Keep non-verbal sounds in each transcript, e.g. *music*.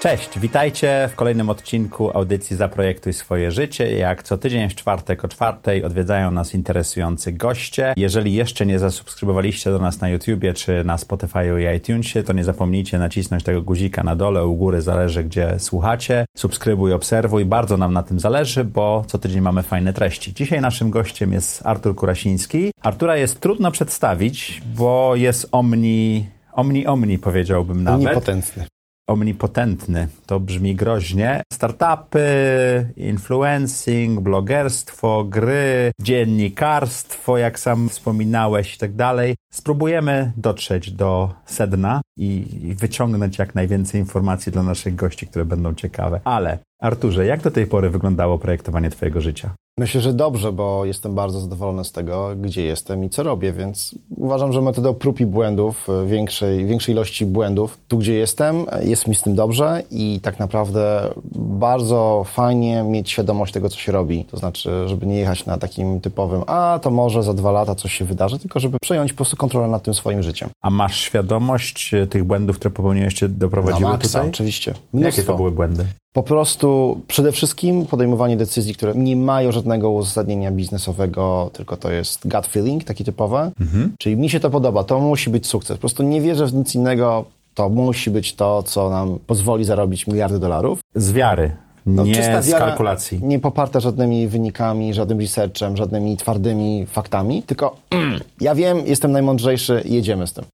Cześć, witajcie w kolejnym odcinku audycji Zaprojektuj swoje życie. Jak co tydzień w czwartek o czwartej odwiedzają nas interesujący goście. Jeżeli jeszcze nie zasubskrybowaliście do nas na YouTubie czy na Spotify i iTunesie, to nie zapomnijcie nacisnąć tego guzika na dole, u góry zależy gdzie słuchacie. Subskrybuj, obserwuj, bardzo nam na tym zależy, bo co tydzień mamy fajne treści. Dzisiaj naszym gościem jest Artur Kurasiński. Artura jest trudno przedstawić, bo jest omni omni omni powiedziałbym nawet. Omnipotentny omnipotentny. To brzmi groźnie. Startupy, influencing, blogerstwo, gry, dziennikarstwo, jak sam wspominałeś i tak dalej. Spróbujemy dotrzeć do sedna i wyciągnąć jak najwięcej informacji dla naszych gości, które będą ciekawe. Ale Arturze, jak do tej pory wyglądało projektowanie Twojego życia? Myślę, że dobrze, bo jestem bardzo zadowolony z tego, gdzie jestem i co robię, więc uważam, że metodą prób i błędów, e, większej, większej ilości błędów, tu gdzie jestem, jest mi z tym dobrze i tak naprawdę bardzo fajnie mieć świadomość tego, co się robi. To znaczy, żeby nie jechać na takim typowym, a to może za dwa lata coś się wydarzy, tylko żeby przejąć po prostu kontrolę nad tym swoim życiem. A masz świadomość e, tych błędów, które popełniłeś, cię doprowadziły no, maksa, tutaj? oczywiście. Mnóstwo. Jakie to były błędy? Po prostu przede wszystkim podejmowanie decyzji, które nie mają żadnego uzasadnienia biznesowego, tylko to jest gut feeling, taki typowe. Mhm. Czyli mi się to podoba, to musi być sukces. Po prostu nie wierzę w nic innego, to musi być to, co nam pozwoli zarobić miliardy dolarów. Z wiary. No, nie czysta z kalkulacji. Nie poparta żadnymi wynikami, żadnym researchem, żadnymi twardymi faktami, tylko *clears throat* ja wiem, jestem najmądrzejszy, jedziemy z tym.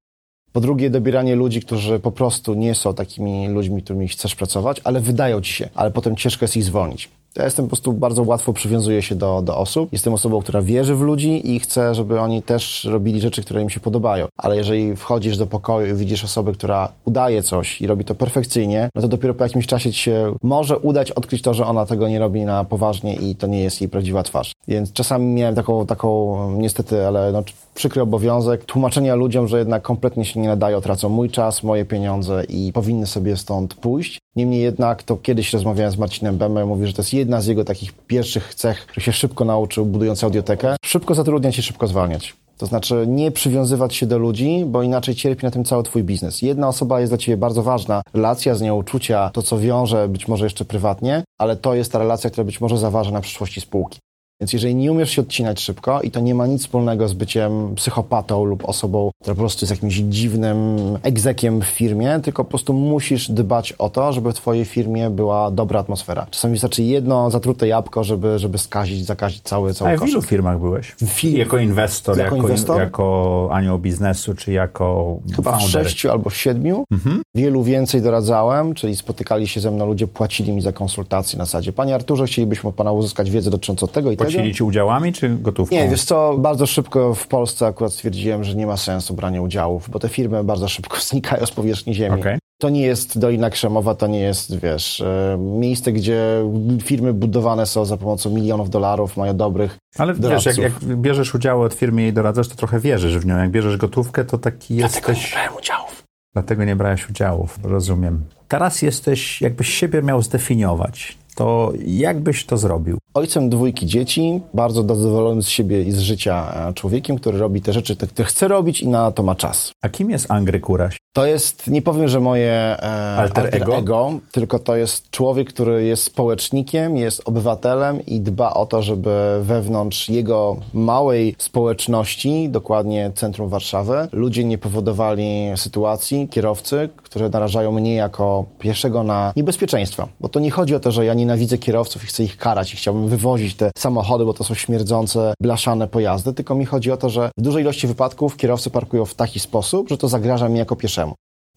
Po drugie, dobieranie ludzi, którzy po prostu nie są takimi ludźmi, którymi chcesz pracować, ale wydają ci się, ale potem ciężko jest ich zwolnić. Ja jestem po prostu bardzo łatwo przywiązuję się do, do osób. Jestem osobą, która wierzy w ludzi i chce, żeby oni też robili rzeczy, które im się podobają. Ale jeżeli wchodzisz do pokoju i widzisz osobę, która udaje coś i robi to perfekcyjnie, no to dopiero po jakimś czasie ci się może udać odkryć to, że ona tego nie robi na poważnie i to nie jest jej prawdziwa twarz. Więc czasami miałem taką, taką niestety, ale no, przykry obowiązek tłumaczenia ludziom, że jednak kompletnie się nie nadają, tracą mój czas, moje pieniądze i powinny sobie stąd pójść. Niemniej jednak, to kiedyś rozmawiałem z Marcinem Bemem, mówi, że to jest jedna z jego takich pierwszych cech, że się szybko nauczył, budując audiotekę. Szybko zatrudniać i szybko zwalniać. To znaczy nie przywiązywać się do ludzi, bo inaczej cierpi na tym cały twój biznes. Jedna osoba jest dla ciebie bardzo ważna, relacja z nią, uczucia, to co wiąże być może jeszcze prywatnie, ale to jest ta relacja, która być może zaważa na przyszłości spółki. Więc jeżeli nie umiesz się odcinać szybko i to nie ma nic wspólnego z byciem psychopatą lub osobą, która po prostu jest jakimś dziwnym egzekiem w firmie, tylko po prostu musisz dbać o to, żeby w twojej firmie była dobra atmosfera. Czasami wystarczy jedno zatrute jabłko, żeby, żeby skazić, zakazić cały, cały A w ilu firmach byłeś? W jako inwestor, jako, jako, inwestor? jako anioł biznesu, czy jako Chyba founder? w sześciu albo w siedmiu. Mhm. Wielu więcej doradzałem, czyli spotykali się ze mną ludzie, płacili mi za konsultacje na zasadzie. Panie Arturze, chcielibyśmy od Pana uzyskać wiedzę dotyczącą tego i tego Płacili ci udziałami czy gotówką? Nie, wiesz co, bardzo szybko w Polsce akurat stwierdziłem, że nie ma sensu brania udziałów, bo te firmy bardzo szybko *laughs* znikają z powierzchni ziemi. Okay. To nie jest Dolina Krzemowa, to nie jest, wiesz, e, miejsce, gdzie firmy budowane są za pomocą milionów dolarów, mają dobrych Ale doradców. wiesz, jak, jak bierzesz udziały od firmy i jej doradzasz, to trochę wierzysz w nią. Jak bierzesz gotówkę, to taki jesteś... Dlatego nie brałem udziałów. Dlatego nie brałeś udziałów, rozumiem. Teraz jesteś, jakbyś siebie miał zdefiniować, to jak byś to zrobił? Ojcem dwójki dzieci, bardzo zadowolony z siebie i z życia e, człowiekiem, który robi te rzeczy, które chce robić i na to ma czas. A kim jest Angry Kuraś? To jest, nie powiem, że moje e, alter, alter ego? ego? tylko to jest człowiek, który jest społecznikiem, jest obywatelem i dba o to, żeby wewnątrz jego małej społeczności, dokładnie centrum Warszawy, ludzie nie powodowali sytuacji, kierowcy, które narażają mnie jako pierwszego na niebezpieczeństwa. Bo to nie chodzi o to, że ja nienawidzę kierowców i chcę ich karać i chciałbym wywozić te samochody, bo to są śmierdzące, blaszane pojazdy, tylko mi chodzi o to, że w dużej ilości wypadków kierowcy parkują w taki sposób, że to zagraża mi jako pieszemu.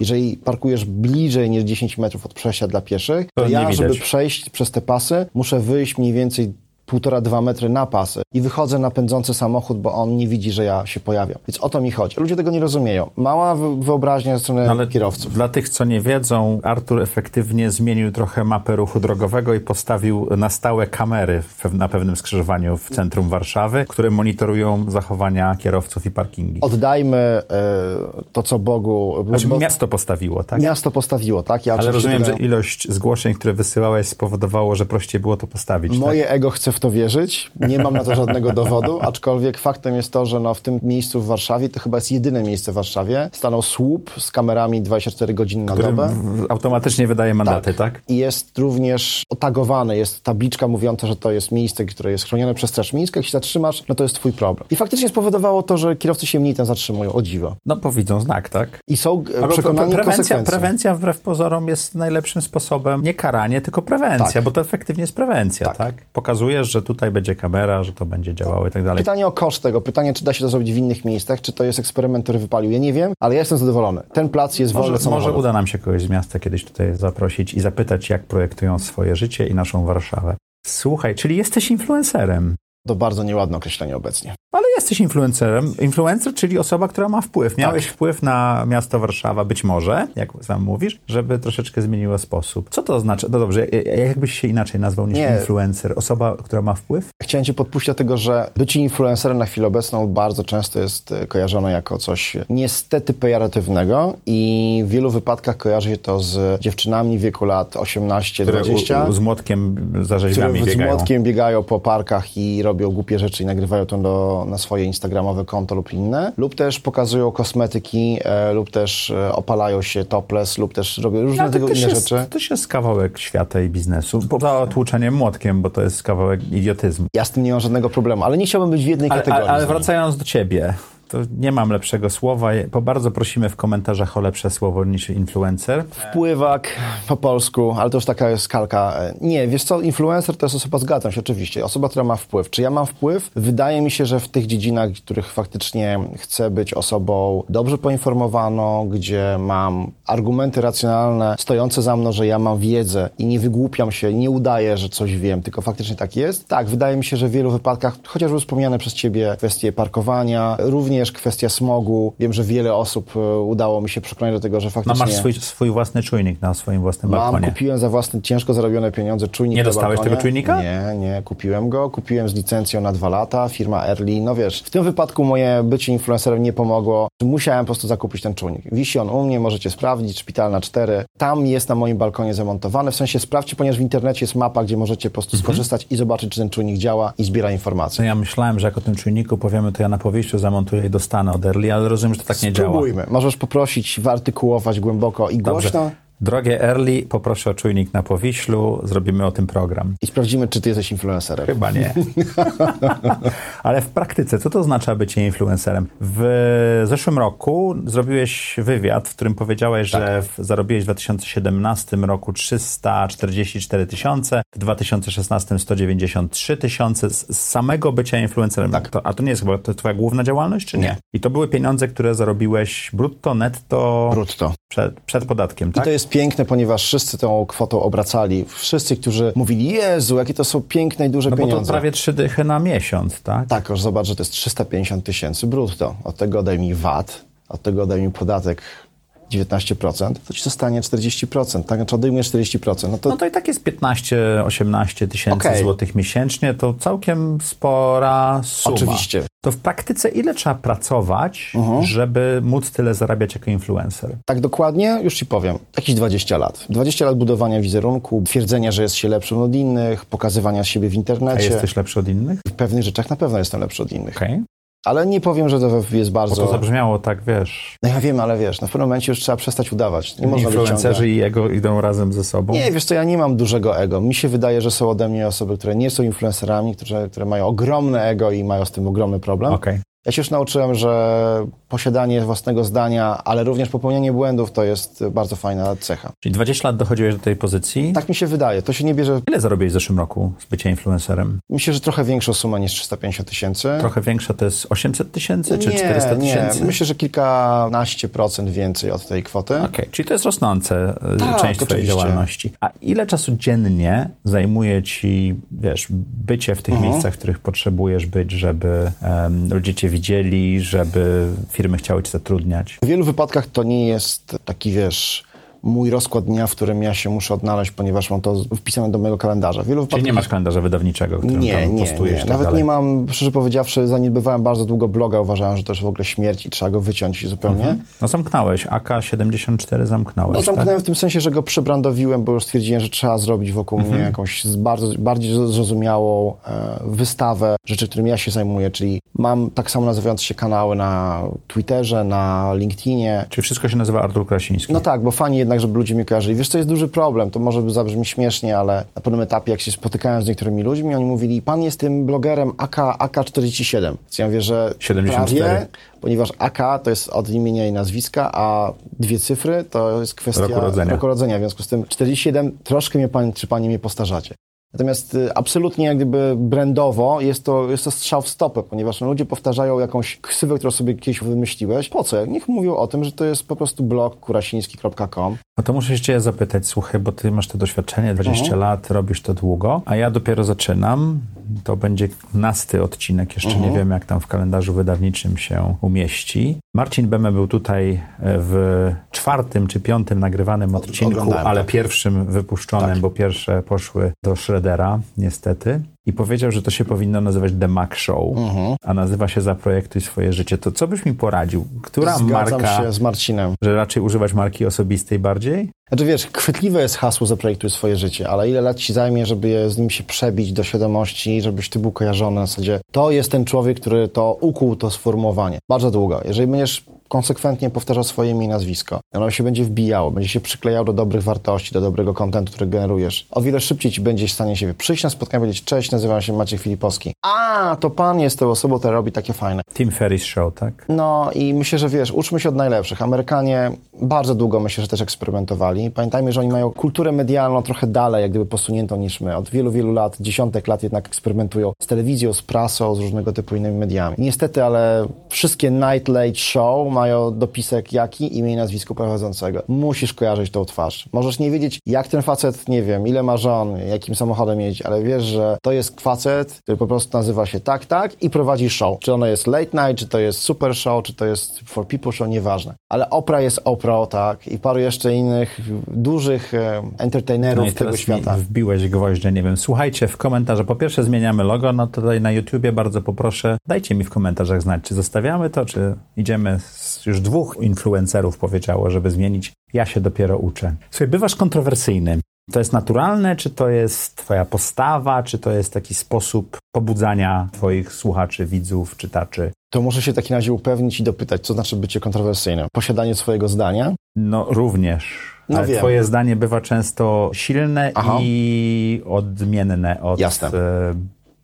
Jeżeli parkujesz bliżej niż 10 metrów od przejścia dla pieszych, to, to ja, żeby przejść przez te pasy, muszę wyjść mniej więcej półtora, dwa metry na pasy i wychodzę na pędzący samochód, bo on nie widzi, że ja się pojawiam. Więc o to mi chodzi. Ludzie tego nie rozumieją. Mała wy- wyobraźnia ze strony No, Ale kierowców. Dla tych, co nie wiedzą, Artur efektywnie zmienił trochę mapę ruchu drogowego i postawił na stałe kamery na pewnym skrzyżowaniu w centrum Warszawy, które monitorują zachowania kierowców i parkingi. Oddajmy e, to, co Bogu... Znaczy bo- miasto postawiło, tak? Miasto postawiło, tak? Ja Ale rozumiem, tego- że ilość zgłoszeń, które wysyłałeś spowodowało, że prościej było to postawić. tak? Moje ego chce w to wierzyć. Nie mam na to żadnego dowodu, aczkolwiek faktem jest to, że no w tym miejscu w Warszawie, to chyba jest jedyne miejsce w Warszawie, stanął słup z kamerami 24 godziny na Który dobę. automatycznie wydaje mandaty, tak? I jest również otagowane, jest tabliczka mówiąca, że to jest miejsce, które jest chronione przez Straż Miejską. Jak się zatrzymasz, no to jest twój problem. I faktycznie spowodowało to, że kierowcy się mniej tam zatrzymują, o dziwo. No bo widzą znak, tak? I są e, A pre- przekonani prewencja, prewencja wbrew pozorom jest najlepszym sposobem, nie karanie, tylko prewencja, Tak. bo to efektywnie jest prewencja, tak. Tak. Pokazujesz, że tutaj będzie kamera, że to będzie działało i tak dalej. Pytanie o koszt tego, pytanie, czy da się to zrobić w innych miejscach, czy to jest eksperyment, który wypalił. Ja nie wiem, ale ja jestem zadowolony. Ten plac jest wolny Może, samochodów. może uda nam się kogoś z miasta kiedyś tutaj zaprosić i zapytać, jak projektują swoje życie i naszą Warszawę. Słuchaj, czyli jesteś influencerem. To bardzo nieładne określenie obecnie. Ale jesteś influencerem. Influencer, czyli osoba, która ma wpływ. Miałeś Tak. wpływ na miasto Warszawa, być może, jak sam mówisz, żeby troszeczkę zmieniło sposób. Co to znaczy? No dobrze, jak- jakbyś się inaczej nazwał niż Nie. influencer? Osoba, która ma wpływ? Chciałem Cię podpuścić do tego, że bycie influencerem na chwilę obecną bardzo często jest e, kojarzone jako coś niestety pejoratywnego i w wielu wypadkach kojarzy się to z dziewczynami w wieku lat 18-20. u, u, z młotkiem za rzeźbiami z biegają. młotkiem biegają po parkach i robią głupie rzeczy i nagrywają to do, na swoje instagramowe konto lub inne. Lub też pokazują kosmetyki, e, lub też e, opalają się topless, lub też robią różne No, tego inne jest, rzeczy. To też jest kawałek świata i biznesu. Poza tłuczeniem młotkiem, bo to jest kawałek idiotyzmu. Ja z tym nie mam żadnego problemu, ale nie chciałbym być w jednej Ale, kategorii. ale, wracając do ciebie, to nie mam lepszego słowa. Bo bardzo prosimy w komentarzach o lepsze słowo niż influencer. Wpływak po polsku, ale to już taka jest kalka. Nie, wiesz co, influencer to jest osoba, zgadzam się oczywiście, osoba, która ma wpływ. Czy ja mam wpływ? Wydaje mi się, że w tych dziedzinach, w których faktycznie chcę być osobą dobrze poinformowaną, gdzie mam argumenty racjonalne stojące za mną, że ja mam wiedzę i nie wygłupiam się, nie udaję, że coś wiem, tylko faktycznie tak jest. Tak, wydaje mi się, że w wielu wypadkach, chociażby wspomniane przez Ciebie kwestie parkowania, również kwestia smogu. Wiem, że wiele osób e, udało mi się przekonać do tego, że No faktycznie... masz swój, swój własny czujnik na swoim własnym Mam, balkonie. kupiłem za własne ciężko zarobione pieniądze czujnik Nie dostałeś balkonie. tego czujnika? Nie, nie, kupiłem go. Kupiłem z licencją na dwa lata, firma Early. No wiesz, w tym wypadku moje bycie influencerem nie pomogło. Musiałem po prostu zakupić ten czujnik. Wisi on u mnie, możecie sprawdzić, szpital na cztery. Tam jest na moim balkonie zamontowany. W sensie sprawdźcie, ponieważ w internecie jest mapa, gdzie możecie po prostu Mhm. skorzystać i zobaczyć, czy ten czujnik działa i zbiera No informacje. ja myślałem, że jak o tym czujniku powiemy, to ja na powieściu zamontuję dostanę od Early, ale rozumiem, że to tak nie działa. Spróbujmy. Możesz poprosić, wyartykułować głęboko i Dobrze. głośno Drogie Early, poproszę o czujnik na Powiślu, zrobimy o tym program. i sprawdzimy, czy ty jesteś influencerem. Chyba nie. *laughs* Ale w praktyce, co to oznacza bycie influencerem? W zeszłym roku zrobiłeś wywiad, w którym powiedziałeś, Tak. że w, zarobiłeś w 2017 roku 344 tysiące, w 2016 193 tysiące z, z samego bycia influencerem. Tak. To, a to nie jest chyba to twoja główna działalność, czy nie? Nie. I to były pieniądze, które zarobiłeś brutto, netto Brutto. przed, przed podatkiem, I tak? to jest piękne, ponieważ wszyscy tą kwotą obracali. Wszyscy, którzy mówili, Jezu, jakie to są piękne i duże No bo to pieniądze. prawie trzy dychy na miesiąc, tak? Tak, już zobacz, że to jest 350 tysięcy brutto. Od tego odej mi VAT, od tego odej mi podatek 19%, to ci zostanie 40%, tak? Znaczy odejmujesz 40%. No to No to i tak jest 15-18 tysięcy Okej. złotych miesięcznie, to całkiem spora suma. oczywiście. To w praktyce ile trzeba pracować, żeby móc tyle zarabiać jako influencer? Tak dokładnie, już ci powiem, jakieś 20 lat. 20 lat budowania wizerunku, twierdzenia, że jest się lepszym od innych, pokazywania siebie w A internecie. jesteś lepszy od innych? W pewnych rzeczach na pewno jestem lepszy od innych. Okej. Ale nie powiem, że to jest Bo bardzo... to zabrzmiało tak, wiesz, No ja wiem, ale wiesz, no w pewnym momencie już trzeba przestać udawać. Nie można influencerzy i jego idą razem ze sobą. Nie, wiesz co, ja nie mam dużego ego. Mi się wydaje, że są ode mnie osoby, które nie są influencerami, które, które mają ogromne ego i mają z tym ogromny problem. Okej. Ja się już nauczyłem, że posiadanie własnego zdania, ale również popełnianie błędów to jest bardzo fajna cecha. Czyli 20 lat dochodziłeś do tej pozycji. Tak mi się wydaje. To się nie bierze. Ile zarobiłeś w zeszłym roku z bycia influencerem? Myślę, że trochę większa suma niż 350 tysięcy. Trochę większa to jest 800 tysięcy czy 400 tysięcy? Nie, myślę, że kilkanaście procent więcej od tej kwoty. Okej, okay. czyli to jest rosnące e, tak, część twojej działalności. A ile czasu dziennie zajmuje ci, wiesz, bycie w tych uh-huh. miejscach, w których potrzebujesz być, żeby um, ludzie cię widzieli, żeby firmy chciały cię zatrudniać? W wielu wypadkach to nie jest taki, wiesz, mój rozkład dnia, w którym ja się muszę odnaleźć, ponieważ mam to wpisane do mojego kalendarza. Wielu Czyli nie masz kalendarza wydawniczego, którym nie, nie, postujesz nie. tak Nawet dalej. nie mam, szczerze powiedziawszy, zaniedbywałem bardzo długo bloga, uważałem, że to jest w ogóle śmierć i trzeba go wyciąć zupełnie. Mhm. No zamknąłeś, AK-74 zamknąłeś, No zamknąłem tak? w tym sensie, że go przebrandowiłem, bo już stwierdziłem, że trzeba zrobić wokół mhm. mnie jakąś bardzo, bardziej zrozumiałą e, wystawę rzeczy, którymi ja się zajmuję, czyli mam tak samo nazywające się kanały na Twitterze, na LinkedInie. Czyli wszystko się nazywa Artur Krasiński. No tak, bo fani jednak, żeby ludzie mi kojarzyli. Wiesz, to jest duży problem, to może zabrzmi śmiesznie, ale na pewnym etapie, jak się spotykałem z niektórymi ludźmi, oni mówili, pan jest tym blogerem AK, AK-47. Więc ja mówię, że 74. prawie, ponieważ AK to jest od imienia i nazwiska, a dwie cyfry to jest kwestia roku rodzenia. Roku rodzenia. W związku z tym 47 troszkę mnie pan, czy pani mnie postarzacie. Natomiast y, absolutnie jak gdyby brandowo jest to, jest to strzał w stopę, ponieważ no, ludzie powtarzają jakąś ksywę, którą sobie kiedyś wymyśliłeś. Po co? Niech mówią o tym, że to jest po prostu blog kurasiński.com. No to muszę się cię zapytać, słuchaj, bo ty masz to doświadczenie, 20 uh-huh. lat, robisz to długo, a ja dopiero zaczynam. To będzie nasty odcinek, jeszcze uh-huh. nie wiem, jak tam w kalendarzu wydawniczym się umieści. Marcin Beme był tutaj w czwartym czy piątym nagrywanym odcinku, ale tak. pierwszym wypuszczonym, tak. bo pierwsze poszły do Shreddera, niestety. I powiedział, że to się powinno nazywać The Mac Show, uh-huh. a nazywa się Zaprojektuj swoje życie. To co byś mi poradził? Która Zgadzam marka... się z Marcinem. Że raczej używać marki osobistej bardziej? Znaczy wiesz, chwytliwe jest hasło Zaprojektuj swoje życie, ale ile lat ci zajmie, żeby z nim się przebić do świadomości, żebyś ty był kojarzony na zasadzie to jest ten człowiek, który to ukuł, to sformułowanie. Bardzo długo. Jeżeli będziesz konsekwentnie powtarzał swoje imię i nazwisko. Ono się będzie wbijało, będzie się przyklejał do dobrych wartości, do dobrego kontentu, który generujesz. O wiele szybciej ci będzie w stanie się przyjść na spotkanie i powiedzieć, cześć, nazywam się Maciek Filipowski. A, to pan jest tą osobą, która robi takie fajne. Tim Ferriss Show, tak? No i myślę, że wiesz, uczmy się od najlepszych. Amerykanie bardzo długo myślę, że też eksperymentowali. Pamiętajmy, że oni mają kulturę medialną trochę dalej, jak gdyby posuniętą niż my. Od wielu, wielu lat, dziesiątek lat jednak eksperymentują z telewizją, z prasą, z różnego typu innymi mediami. Niestety, ale wszystkie Night Late Show mają dopisek jaki, imię i nazwisko prowadzącego. Musisz kojarzyć tą twarz. Możesz nie wiedzieć, jak ten facet, nie wiem, ile ma żon, jakim samochodem jeździ, ale wiesz, że to jest facet, który po prostu nazywa się tak, tak i prowadzi show. Czy ono jest late night, czy to jest super show, czy to jest for people show, nieważne. Ale Oprah jest Oprah, tak, i paru jeszcze innych dużych e, entertainerów no tego świata. wbiłeś gwoździe, nie wiem. Słuchajcie w komentarzach, po pierwsze zmieniamy logo, no tutaj na YouTubie bardzo poproszę, dajcie mi w komentarzach znać, czy zostawiamy to, czy idziemy z już dwóch influencerów powiedziało, żeby zmienić. Ja się dopiero uczę. Słuchaj, bywasz kontrowersyjny. To jest naturalne, czy to jest twoja postawa, czy to jest taki sposób pobudzania twoich słuchaczy, widzów, czytaczy? To muszę się w takim razie upewnić i dopytać, co znaczy bycie kontrowersyjnym. Posiadanie swojego zdania? No również. No Ale wiem. twoje zdanie bywa często silne Aha. i odmienne od Jasne.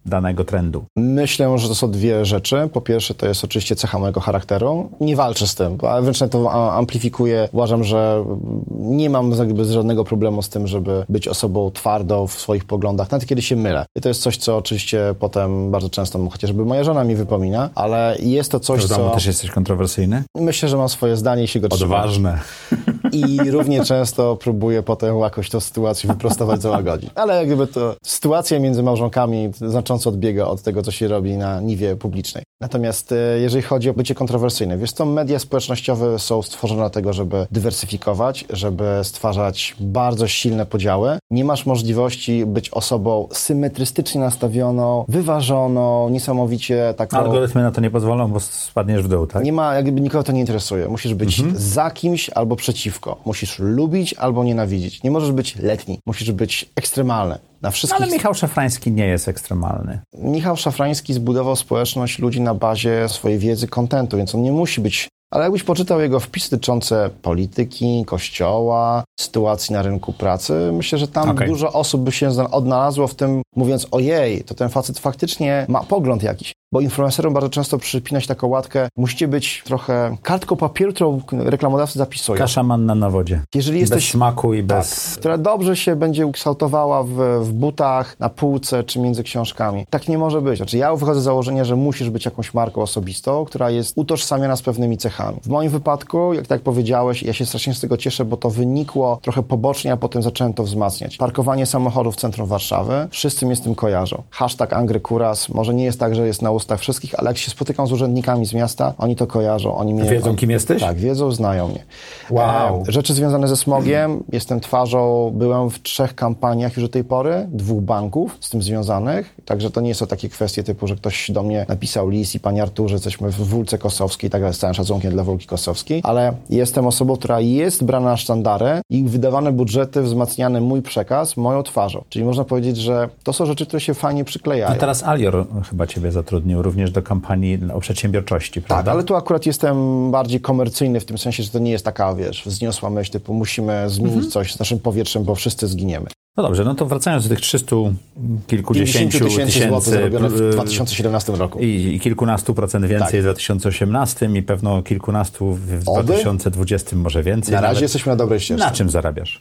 Danego trendu. Myślę, że to są dwie rzeczy. Po pierwsze, to jest oczywiście cecha mojego charakteru. Nie walczę z tym, a wręcz to amplifikuję. Uważam, że nie mam jakby żadnego problemu z tym, żeby być osobą twardą w swoich poglądach, nawet kiedy się mylę. I to jest coś, co oczywiście potem bardzo często chociażby moja żona mi wypomina, ale jest to coś, domu co... też jesteś kontrowersyjny? Myślę, że mam swoje zdanie i się go. Odważne. *laughs* I równie często próbuję potem jakoś tą sytuację wyprostować, załagodzić. Ale jak gdyby to sytuacja między małżonkami znacząco odbiega od tego, co się robi na niwie publicznej. Natomiast e, jeżeli chodzi o bycie kontrowersyjne, wiesz co, media społecznościowe są stworzone do tego, żeby dywersyfikować, żeby stwarzać bardzo silne podziały. Nie masz możliwości być osobą symetrystycznie nastawioną, wyważoną, niesamowicie taką... Algorytmy na to nie pozwolą, bo spadniesz w dół, tak? Nie ma, jakby nikogo to nie interesuje. Musisz być za kimś albo przeciwko. Musisz lubić albo nienawidzić. Nie możesz być letni. Musisz być ekstremalny. Na No, wszystkich... ale Michał Szafrański nie jest ekstremalny. Michał Szafrański zbudował społeczność ludzi na bazie swojej wiedzy, kontentu, więc on nie musi być... Ale jakbyś poczytał jego wpisy dotyczące polityki, kościoła, sytuacji na rynku pracy, myślę, że tam Okej. dużo osób by się odnalazło w tym, mówiąc ojej, to ten facet faktycznie ma pogląd jakiś. bo influencerom bardzo często przypina się taką łatkę, musicie być trochę kartką papieru, którą reklamodawcy zapisują. Kasza manna na wodzie. Jeżeli Bez jesteś smaku i bez... tak, która dobrze się będzie kształtowała w, w butach, na półce czy między książkami. Tak nie może być. Znaczy ja wychodzę z założenia, że musisz być jakąś marką osobistą, która jest utożsamiana z pewnymi cechami. W moim wypadku, jak tak powiedziałeś, ja się strasznie z tego cieszę, bo to wynikło trochę pobocznie, a potem zacząłem to wzmacniać. Parkowanie samochodów w centrum Warszawy, wszyscy mnie z tym kojarzą. Hashtag Angry Kuras, może nie jest tak, że jest na ustach wszystkich, ale jak się spotykam z urzędnikami z miasta, oni to kojarzą. Oni mnie, Wiedzą, kim jesteś? Tak, wiedzą, znają mnie. Wow. E, rzeczy związane ze smogiem, *clears throat* jestem twarzą, byłem w trzech kampaniach już do tej pory, dwóch banków z tym związanych, także to nie są takie kwestie typu, że ktoś do mnie napisał list i panie Arturze, jesteśmy w Wólce Kosowskiej, tak dalej, z całym szacunkiem dla Wólki Kosowskiej, ale jestem osobą, która jest brana na sztandary i wydawane budżety wzmacniane mój przekaz moją twarzą. Czyli można powiedzieć, że to są rzeczy, które się fajnie przyklejają. No teraz Alior chyba ciebie zatrudnił również do kampanii o przedsiębiorczości, prawda? Tak, ale tu akurat jestem bardziej komercyjny w tym sensie, że to nie jest taka, wiesz, wzniosła myśl typu musimy zmienić Mhm. coś z naszym powietrzem, bo wszyscy zginiemy. No dobrze, no to wracając do tych 300 kilkudziesięciu 50 tysięcy zarobione w y, 2017 roku. I, I kilkunastu procent więcej Tak. w 2018 i pewno kilkunastu w Oby? 2020 może więcej. Na razie jesteśmy na dobrej ścieżce. Na czym zarabiasz?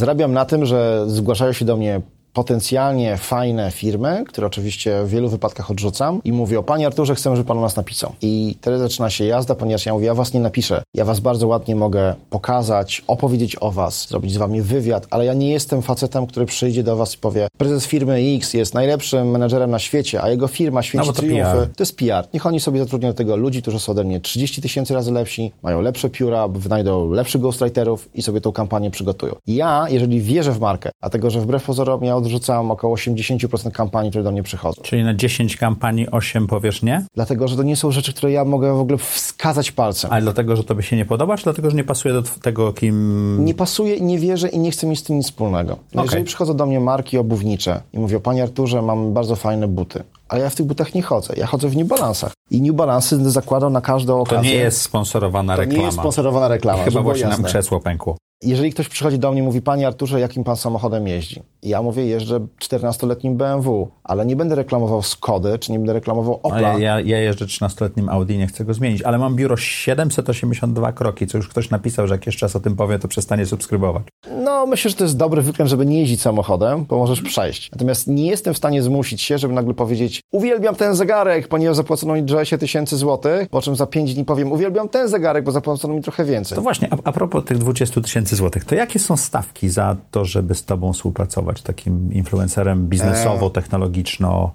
Zarabiam na tym, że zgłaszają się do mnie potencjalnie fajne firmy, które oczywiście w wielu wypadkach odrzucam i mówią, panie Arturze, chcemy, żeby pan o nas napisał. I wtedy zaczyna się jazda, ponieważ ja mówię, ja was nie napiszę. Ja was bardzo ładnie mogę pokazać, opowiedzieć o was, zrobić z wami wywiad, ale ja nie jestem facetem, który przyjdzie do was i powie, prezes firmy X jest najlepszym menedżerem na świecie, a jego firma święci No to triumfy. PR. To jest PR. Niech oni sobie zatrudnią do tego ludzi, którzy są ode mnie 30 tysięcy razy lepsi, mają lepsze pióra, wynajdą lepszych ghostwriterów i sobie tą kampanię przygotują. Ja, jeżeli wierzę w markę, dlatego że wbrew pozorom ja odrzucam około 80% kampanii, które do mnie przychodzą. Czyli na 10 kampanii 8 powiesz nie? Dlatego, że to nie są rzeczy, które ja mogę w ogóle wskazać palcem. Ale dlatego, że tobie się nie podoba, czy dlatego, że nie pasuje do tego, kim... Nie pasuje i nie wierzę i nie chcę mieć z tym nic wspólnego. No Okej. Jeżeli przychodzą do mnie marki obuwnicze i mówią, panie Arturze, mam bardzo fajne buty, ale ja w tych butach nie chodzę. Ja chodzę w New Balansach. I New Balansy zakładam na każdą To okazję. nie jest sponsorowana To reklama. nie jest sponsorowana reklama. żeby Chyba właśnie nam krzesło pękło. Jeżeli ktoś przychodzi do mnie i mówi, panie Arturze, jakim pan samochodem jeździ? Ja mówię, jeżdżę 14-letnim BMW, ale nie będę reklamował Skody, czy nie będę reklamował Opla. ja, ja, ja jeżdżę 13-letnim Audi, nie chcę go zmienić, ale mam biuro 782 kroki, co już ktoś napisał, że jak jeszcze raz o tym powie, to przestanie subskrybować. No, myślę, że to jest dobry wykręt, żeby nie jeździć samochodem, bo możesz przejść. Natomiast nie jestem w stanie zmusić się, żeby nagle powiedzieć, uwielbiam ten zegarek, ponieważ zapłacono mi 20 tysięcy złotych, po czym za 5 dni powiem, uwielbiam ten zegarek, bo zapłacono mi trochę więcej. To właśnie, a, a propos tych 20 tysięcy złotych, to jakie są stawki za to, żeby z tobą współpracować, takim influencerem biznesowo, technologiczno,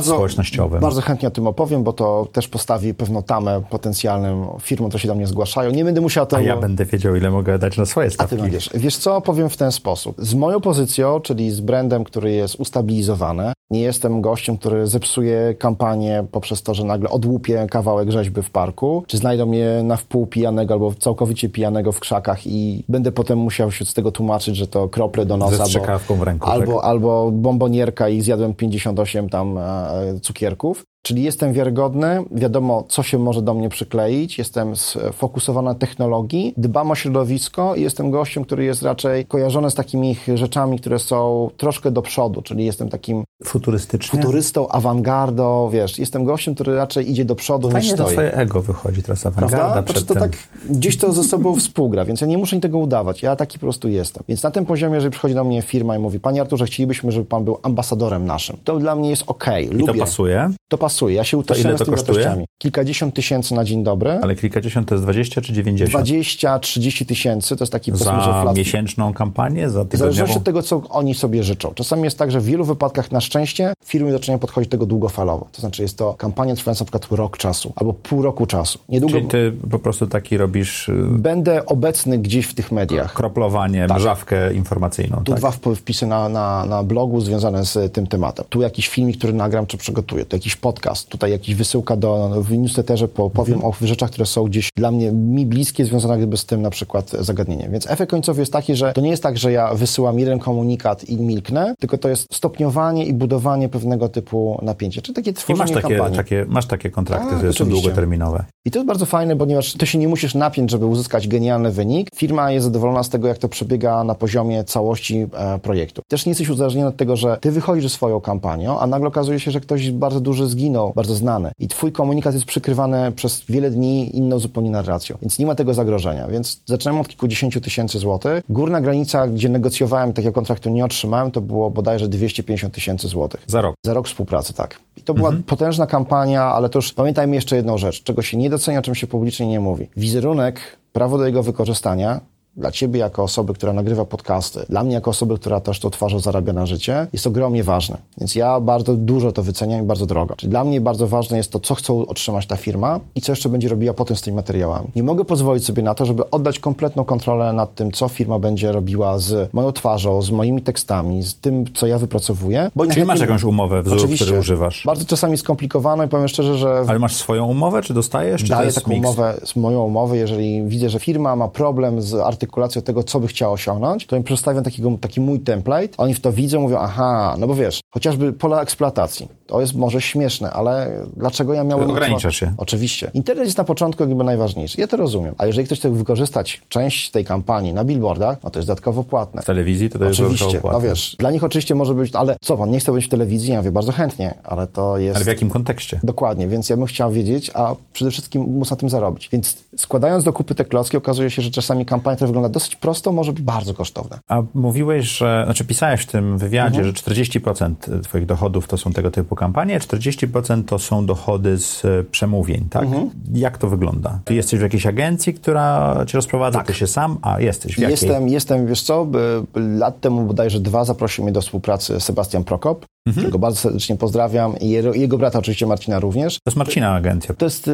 społecznościowym? Bardzo chętnie o tym opowiem, bo to też postawi pewną tamę potencjalnym firmom, które się do mnie zgłaszają. Nie będę musiał tego... A ja będę wiedział, ile mogę dać na swoje A ty stawki. będziesz. Wiesz co, powiem w ten sposób. Z moją pozycją, czyli z brandem, który jest ustabilizowany, nie jestem gościem, który zepsuje kampanię poprzez to, że nagle odłupię kawałek rzeźby w parku, czy znajdą mnie na wpół pijanego albo całkowicie pijanego w krzakach i będę potem musiał się z tego tłumaczyć, że to krople do nosa. Ze strzykawką w ręku, Albo, tak? albo bombonierka i zjadłem 58 tam e, cukierków. Czyli jestem wiarygodny, wiadomo, co się może do mnie przykleić, jestem sfokusowany na technologii, dbam o środowisko i jestem gościem, który jest raczej kojarzony z takimi rzeczami, które są troszkę do przodu, czyli jestem takim Futurystycznie? futurystą, awangardą, wiesz, jestem gościem, który raczej idzie do przodu niż Fajnie to stoi. twoje ego wychodzi teraz, awangarda przed Znaczy, to tym. tak gdzieś to ze sobą współgra, więc ja nie muszę tego udawać. Ja taki po prostu jestem. Więc na tym poziomie, jeżeli przychodzi do mnie firma i mówi, panie Arturze, chcielibyśmy, żeby pan był ambasadorem naszym, to dla mnie jest okej, I lubię. to pasuje, To pasuje. Ja się utożsamiam to z tymi wartościami. Kilkadziesiąt tysięcy na dzień dobry. ale kilkadziesiąt to jest 20 czy 90? 20-30 tysięcy to jest taki Za miesięczną kampanię, za w zależności tygodniową? od tego, co oni sobie życzą. Czasami jest tak, że w wielu wypadkach na szczęście firmy zaczynają podchodzić do tego długofalowo. To znaczy jest to kampania trwająca na przykład rok czasu albo pół roku czasu. Niedługo Czyli ty po prostu taki robisz y, będę obecny gdzieś w tych mediach. kroplowanie, mrzawkę informacyjną. Tak. Tu tak? dwa wp- wpisy na, na, na blogu związane z tym tematem. Tu jakiś filmik, który nagram czy przygotuję. Tu jakiś podcast. Tutaj jakiś wysyłka do, w newsletterze po, powiem Mhm. o rzeczach, które są gdzieś dla mnie, mi bliskie, związane z tym na przykład zagadnieniem. Więc efekt końcowy jest taki, że to nie jest tak, że ja wysyłam jeden komunikat i milknę, tylko to jest stopniowanie i budowanie pewnego typu napięcia, czy takie I tworzenie masz takie, kampanii. takie, masz takie kontrakty, Tak, które są oczywiście. długoterminowe. I to jest bardzo fajne, ponieważ ty się nie musisz napiąć, żeby uzyskać genialny wynik. Firma jest zadowolona z tego, jak to przebiega na poziomie całości e, projektu. Też nie jesteś uzależniony od tego, że ty wychodzisz ze swoją kampanią, a nagle okazuje się, że ktoś bardzo duży zginął, bardzo znany. I twój komunikat jest przykrywany przez wiele dni inną zupełnie narracją. Więc nie ma tego zagrożenia. Więc zaczynamy od kilkudziesięciu tysięcy złotych. Górna granica, gdzie negocjowałem, takiego kontraktu nie otrzymałem, to było bodajże 250 tysięcy złotych. Za rok. Za rok współpracy, tak. I to była potężna kampania, ale to już pamiętajmy jeszcze jedną rzecz, czego się nie docenia, czym się publicznie nie mówi. Wizerunek, prawo do jego wykorzystania dla ciebie jako osoby, która nagrywa podcasty, dla mnie jako osoby, która też to twarzą zarabia na życie, jest ogromnie ważne. Więc ja bardzo dużo to wyceniam i bardzo drogo. Czyli dla mnie bardzo ważne jest to, co chce otrzymać ta firma i co jeszcze będzie robiła potem z tymi materiałami. Nie mogę pozwolić sobie na to, żeby oddać kompletną kontrolę nad tym, co firma będzie robiła z moją twarzą, z moimi tekstami, z tym, co ja wypracowuję. Bo Czyli masz jakąś umowę, wzór, Oczywiście. który używasz. Bardzo czasami skomplikowaną i powiem szczerze, że Ale masz swoją umowę, czy dostajesz, czy daję taką miks? umowę, z moją umowę, jeżeli widzę, że firma ma problem z artykulacją tego, co by chciała osiągnąć, to im przedstawiam takiego, taki mój template, oni w to widzą, mówią, aha, no bo wiesz, chociażby pola eksploatacji, to jest może śmieszne, ale dlaczego ja miałem... Ograniczasz się. Oczywiście. Internet jest na początku jakby najważniejszy, ja to rozumiem, a jeżeli ktoś chce wykorzystać część tej kampanii na billboardach, no to jest dodatkowo płatne. W telewizji to, to jest Oczywiście, dodatkowo no płatne. wiesz, dla nich oczywiście może być, ale co pan, nie chce być w telewizji? Ja mówię, bardzo chętnie, ale to jest... Ale w jakim kontekście? Dokładnie, więc ja bym chciał wiedzieć, a przede wszystkim móc na tym zarobić. Więc składając do kupy te klocki, okazuje się, że czasami kampania, która wygląda dosyć prosto, może być bardzo kosztowna. A mówiłeś, że, znaczy pisałeś w tym wywiadzie, Mhm. że 40% twoich dochodów to są tego typu kampanie, 40% to są dochody z e, przemówień, tak? Mhm. Jak to wygląda? Ty jesteś w jakiejś agencji, która cię rozprowadza, ty się sam, a jesteś w jakiej? Tak. Jestem, jestem, wiesz co, lat temu bodajże dwa zaprosił mnie do współpracy Sebastian Prokop, którego bardzo serdecznie pozdrawiam i jego, jego brata oczywiście Marcina również. To jest Marcina agencja. To jest y,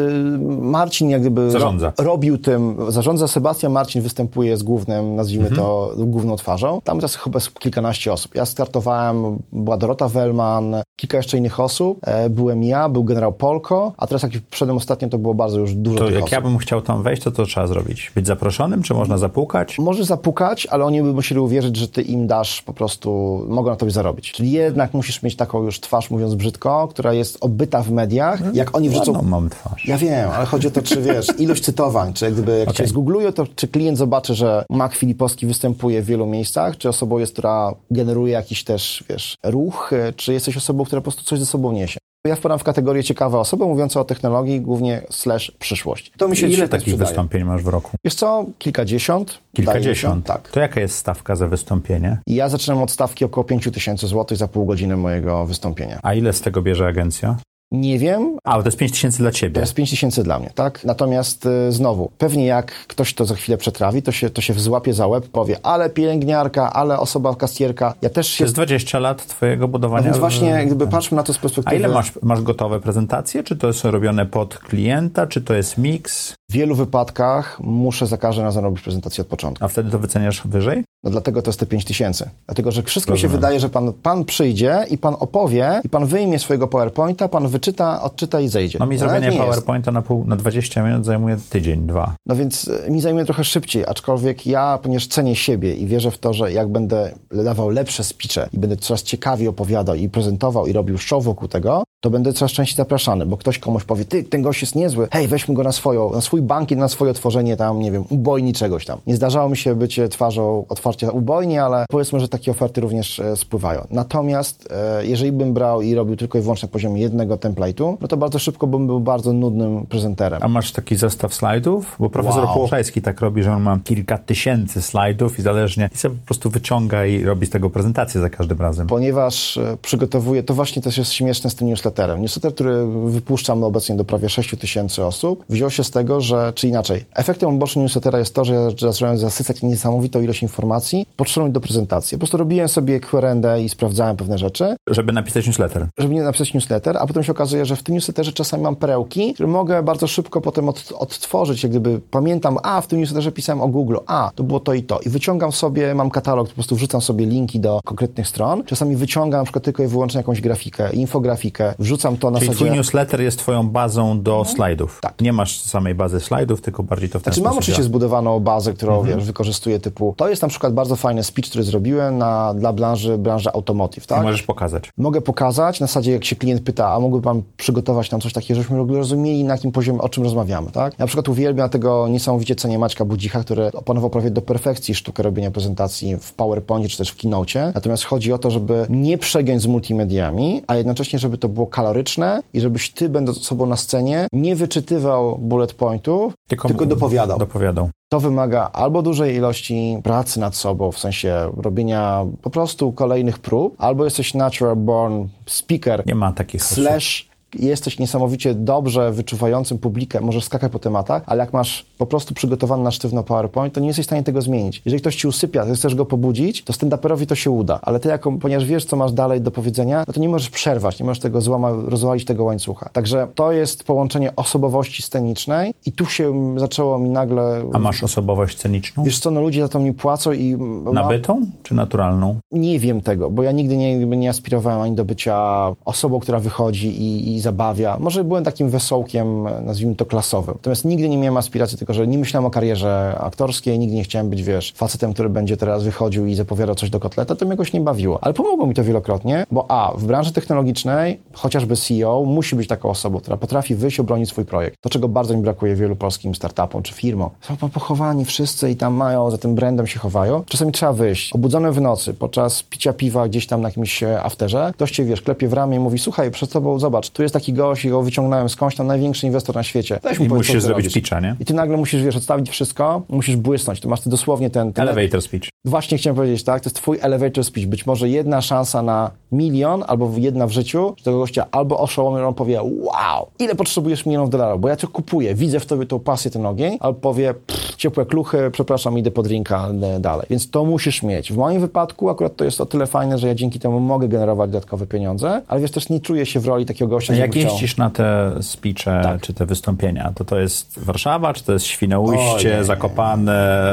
Marcin jak gdyby Zarządza. Ro, robił tym, zarządza Sebastian, Marcin występuje z głównym, nazwijmy to główną twarzą. Tam teraz chyba jest kilkanaście osób. Ja startowałem, była Dorota Wellman, kilka jeszcze innych osób. E, byłem ja, był generał Polko, a teraz jak wszedłem ostatnio, to było bardzo już dużo To jak osób. ja bym chciał tam wejść, to co trzeba zrobić? Być zaproszonym, czy można zapukać? Możesz zapukać, ale oni by musieli uwierzyć, że ty im dasz po prostu, mogą na tobie zarobić. Czyli jednak musisz mieć taką już twarz, mówiąc brzydko, która jest obyta w mediach. Jak oni wrzucą... Mam twarz. Ja wiem, ale chodzi o to, czy wiesz, ilość cytowań, czy jak gdyby jak Okej. cię zgooglują, to czy klient zobaczy, że Mak Filipowski występuje w wielu miejscach, czy osobą jest, która generuje jakiś też, wiesz, ruch, czy jesteś osobą, która po prostu coś ze sobą niesie. Ja wpadam w kategorię ciekawa osoba, mówiąca o technologii, głównie slash przyszłość. To mi się Ile świetnie takich sprzedaje. wystąpień masz w roku? Jest co? Kilkadziesiąt. mi się. Kilkadziesiąt. Tak. To jaka jest stawka za wystąpienie? Ja zaczynam od stawki około 5 tysięcy złotych za pół godziny mojego wystąpienia. A ile z tego bierze agencja? Nie wiem, A, bo to jest 5 tysięcy dla To ciebie. jest 5 tysięcy dla mnie, tak? Natomiast y, znowu, pewnie jak ktoś to za chwilę przetrawi, to się, to się złapie za łeb, powie, ale pielęgniarka, ale osoba kastierka. Ja też To się... jest 20 lat twojego No budowania. więc w- właśnie, gdyby patrzmy na to z A perspektywy... ile masz, masz gotowe prezentacje? Czy to jest robione pod klienta, czy to jest miks? W wielu wypadkach muszę za każdym razem robić prezentację od początku. A wtedy to wyceniasz wyżej? No dlatego to jest te 5 tysięcy. Dlatego, że wszystko mi się wydaje, że pan, pan przyjdzie i pan opowie i pan wyjmie swojego PowerPointa, pan wyczyta, odczyta i zejdzie. No mi Ale zrobienie jest. PowerPointa na, pół, na 20 minut zajmuje tydzień, dwa. No więc e, mi zajmuje trochę szybciej, aczkolwiek ja, ponieważ cenię siebie i wierzę w to, że jak będę dawał lepsze speeche i będę coraz ciekawiej opowiadał i prezentował i robił show wokół tego, to będę coraz częściej zapraszany, bo ktoś komuś powie, ty, ten gość jest niezły, hej, weźmy go na swoją, na swój bankiet, na swoje otworzenie tam, nie wiem, ubojni czegoś tam. Nie zdarzało mi się być twarzą otwarcia ubojni, ale powiedzmy, że takie oferty również e, spływają. Natomiast e, jeżeli bym brał i robił tylko i wyłącznie na poziomie jednego template'u, no to bardzo szybko bym był bardzo nudnym prezenterem. A masz taki zestaw slajdów? Bo profesor Wow. Tak robi, że on ma kilka tysięcy slajdów i zależnie i sobie po prostu wyciąga i robi z tego prezentację za każdym razem. ponieważ e, przygotowuję, to właśnie też jest śmieszne z tym newsletterem. Newsletter, który wypuszczam obecnie do prawie 6 tysięcy osób, wziął się z tego, że, czy inaczej, efektem ubocznym newslettera jest to, że ja zacząłem zasycać niesamowitą ilość informacji potrzebnych do prezentacji. Po prostu robiłem sobie Q&A i sprawdzałem pewne rzeczy, Żeby napisać newsletter. żeby nie napisać newsletter, a potem się okazuje, że w tym newsletterze czasami mam perełki, które mogę bardzo szybko potem od, odtworzyć, jak gdyby pamiętam, a w tym newsletterze pisałem o Google, a to było to i to. I wyciągam sobie, mam katalog, po prostu wrzucam sobie linki do konkretnych stron. Czasami wyciągam na przykład tylko i wyłącznie jakąś grafikę, infografikę, wrzucam to na Czyli zasadzie... twój newsletter jest twoją bazą do slajdów. Tak. Nie masz samej bazy slajdów, tylko bardziej to w ten Znaczy mam sposób oczywiście działa. zbudowaną bazę, którą wiesz, wykorzystuję typu, to jest na przykład przykład bardzo fajny speech, który zrobiłem na, dla branży, branży automotive, tak? Możesz pokazać. Mogę pokazać, na zasadzie jak się klient pyta, a mógłby pan przygotować nam coś takiego, żebyśmy w ogóle rozumieli na jakim poziomie, o czym rozmawiamy, tak? Na przykład uwielbiam tego niesamowicie cenię Maćka Budzicha, który opanował prawie do perfekcji sztukę robienia prezentacji w PowerPoincie czy też w Keynote. Natomiast chodzi o to, żeby nie przegiąć z multimediami, a jednocześnie, żeby to było kaloryczne i żebyś ty, będąc osobą na scenie, nie wyczytywał bullet pointów, tylko, tylko dopowiadał. Dopowiadał. To wymaga albo dużej ilości pracy nad sobą, w sensie robienia po prostu kolejnych prób, albo jesteś natural born speaker. Nie ma takich slash jesteś niesamowicie dobrze wyczuwającym publikę, możesz skakać po tematach, ale jak masz po prostu przygotowany na sztywno PowerPoint, to nie jesteś w stanie tego zmienić. Jeżeli ktoś ci usypia, ty chcesz go pobudzić, to stand-uperowi to się uda, ale ty jako, ponieważ wiesz, co masz dalej do powiedzenia, no to nie możesz przerwać, nie możesz tego złama, rozwalić tego łańcucha. Także to jest połączenie osobowości scenicznej i tu się zaczęło mi nagle... A masz osobowość sceniczną? Wiesz co, no ludzie za to mi płacą i... Nabytą czy naturalną? Nie wiem tego, bo ja nigdy nie, nie aspirowałem ani do bycia osobą, która wychodzi i, i zabawia. Może byłem takim wesołkiem, nazwijmy to klasowym. Natomiast nigdy nie miałem aspiracji, tylko że nie myślałem o karierze aktorskiej, nigdy nie chciałem być, wiesz, facetem, który będzie teraz wychodził i zapowiadał coś do kotleta, to mnie jakoś nie bawiło. Ale pomogło mi to wielokrotnie, bo a, w branży technologicznej chociażby CEO musi być taką osobą, która potrafi wyjść, obronić swój projekt. To, czego bardzo mi brakuje wielu polskim startupom czy firmom. Są pochowani wszyscy i tam mają, za tym brandem się chowają. Czasami trzeba wyjść, obudzony w nocy, podczas picia piwa gdzieś tam na jakimś e, afterze, ktoś cię, wiesz, klepie w ramię i mówi, słuchaj, przed tobą, zobacz, tu jest taki gość i go wyciągnąłem skądś tam, największy inwestor na świecie. Weź I musisz zrobić pitcha, nie? I ty nagle musisz, wiesz, odstawić wszystko, musisz błysnąć. To masz ty dosłownie ten... ten elevator speech. Właśnie chciałem powiedzieć, tak? To jest twój elevator speech. Być może jedna szansa na milion, albo jedna w życiu, że tego gościa albo oszołomi, on powie, wow, ile potrzebujesz milionów dolarów, bo ja to kupuję, widzę w tobie tą pasję, ten ogień, albo powie, ciepłe kluchy, przepraszam, idę po drinka dalej. Więc to musisz mieć. W moim wypadku akurat to jest o tyle fajne, że ja dzięki temu mogę generować dodatkowe pieniądze, ale wiesz, też nie czuję się w roli takiego gościa, jak jeździsz na te speeche, tak. czy te wystąpienia, to to jest Warszawa, czy to jest Świnoujście, Zakopane?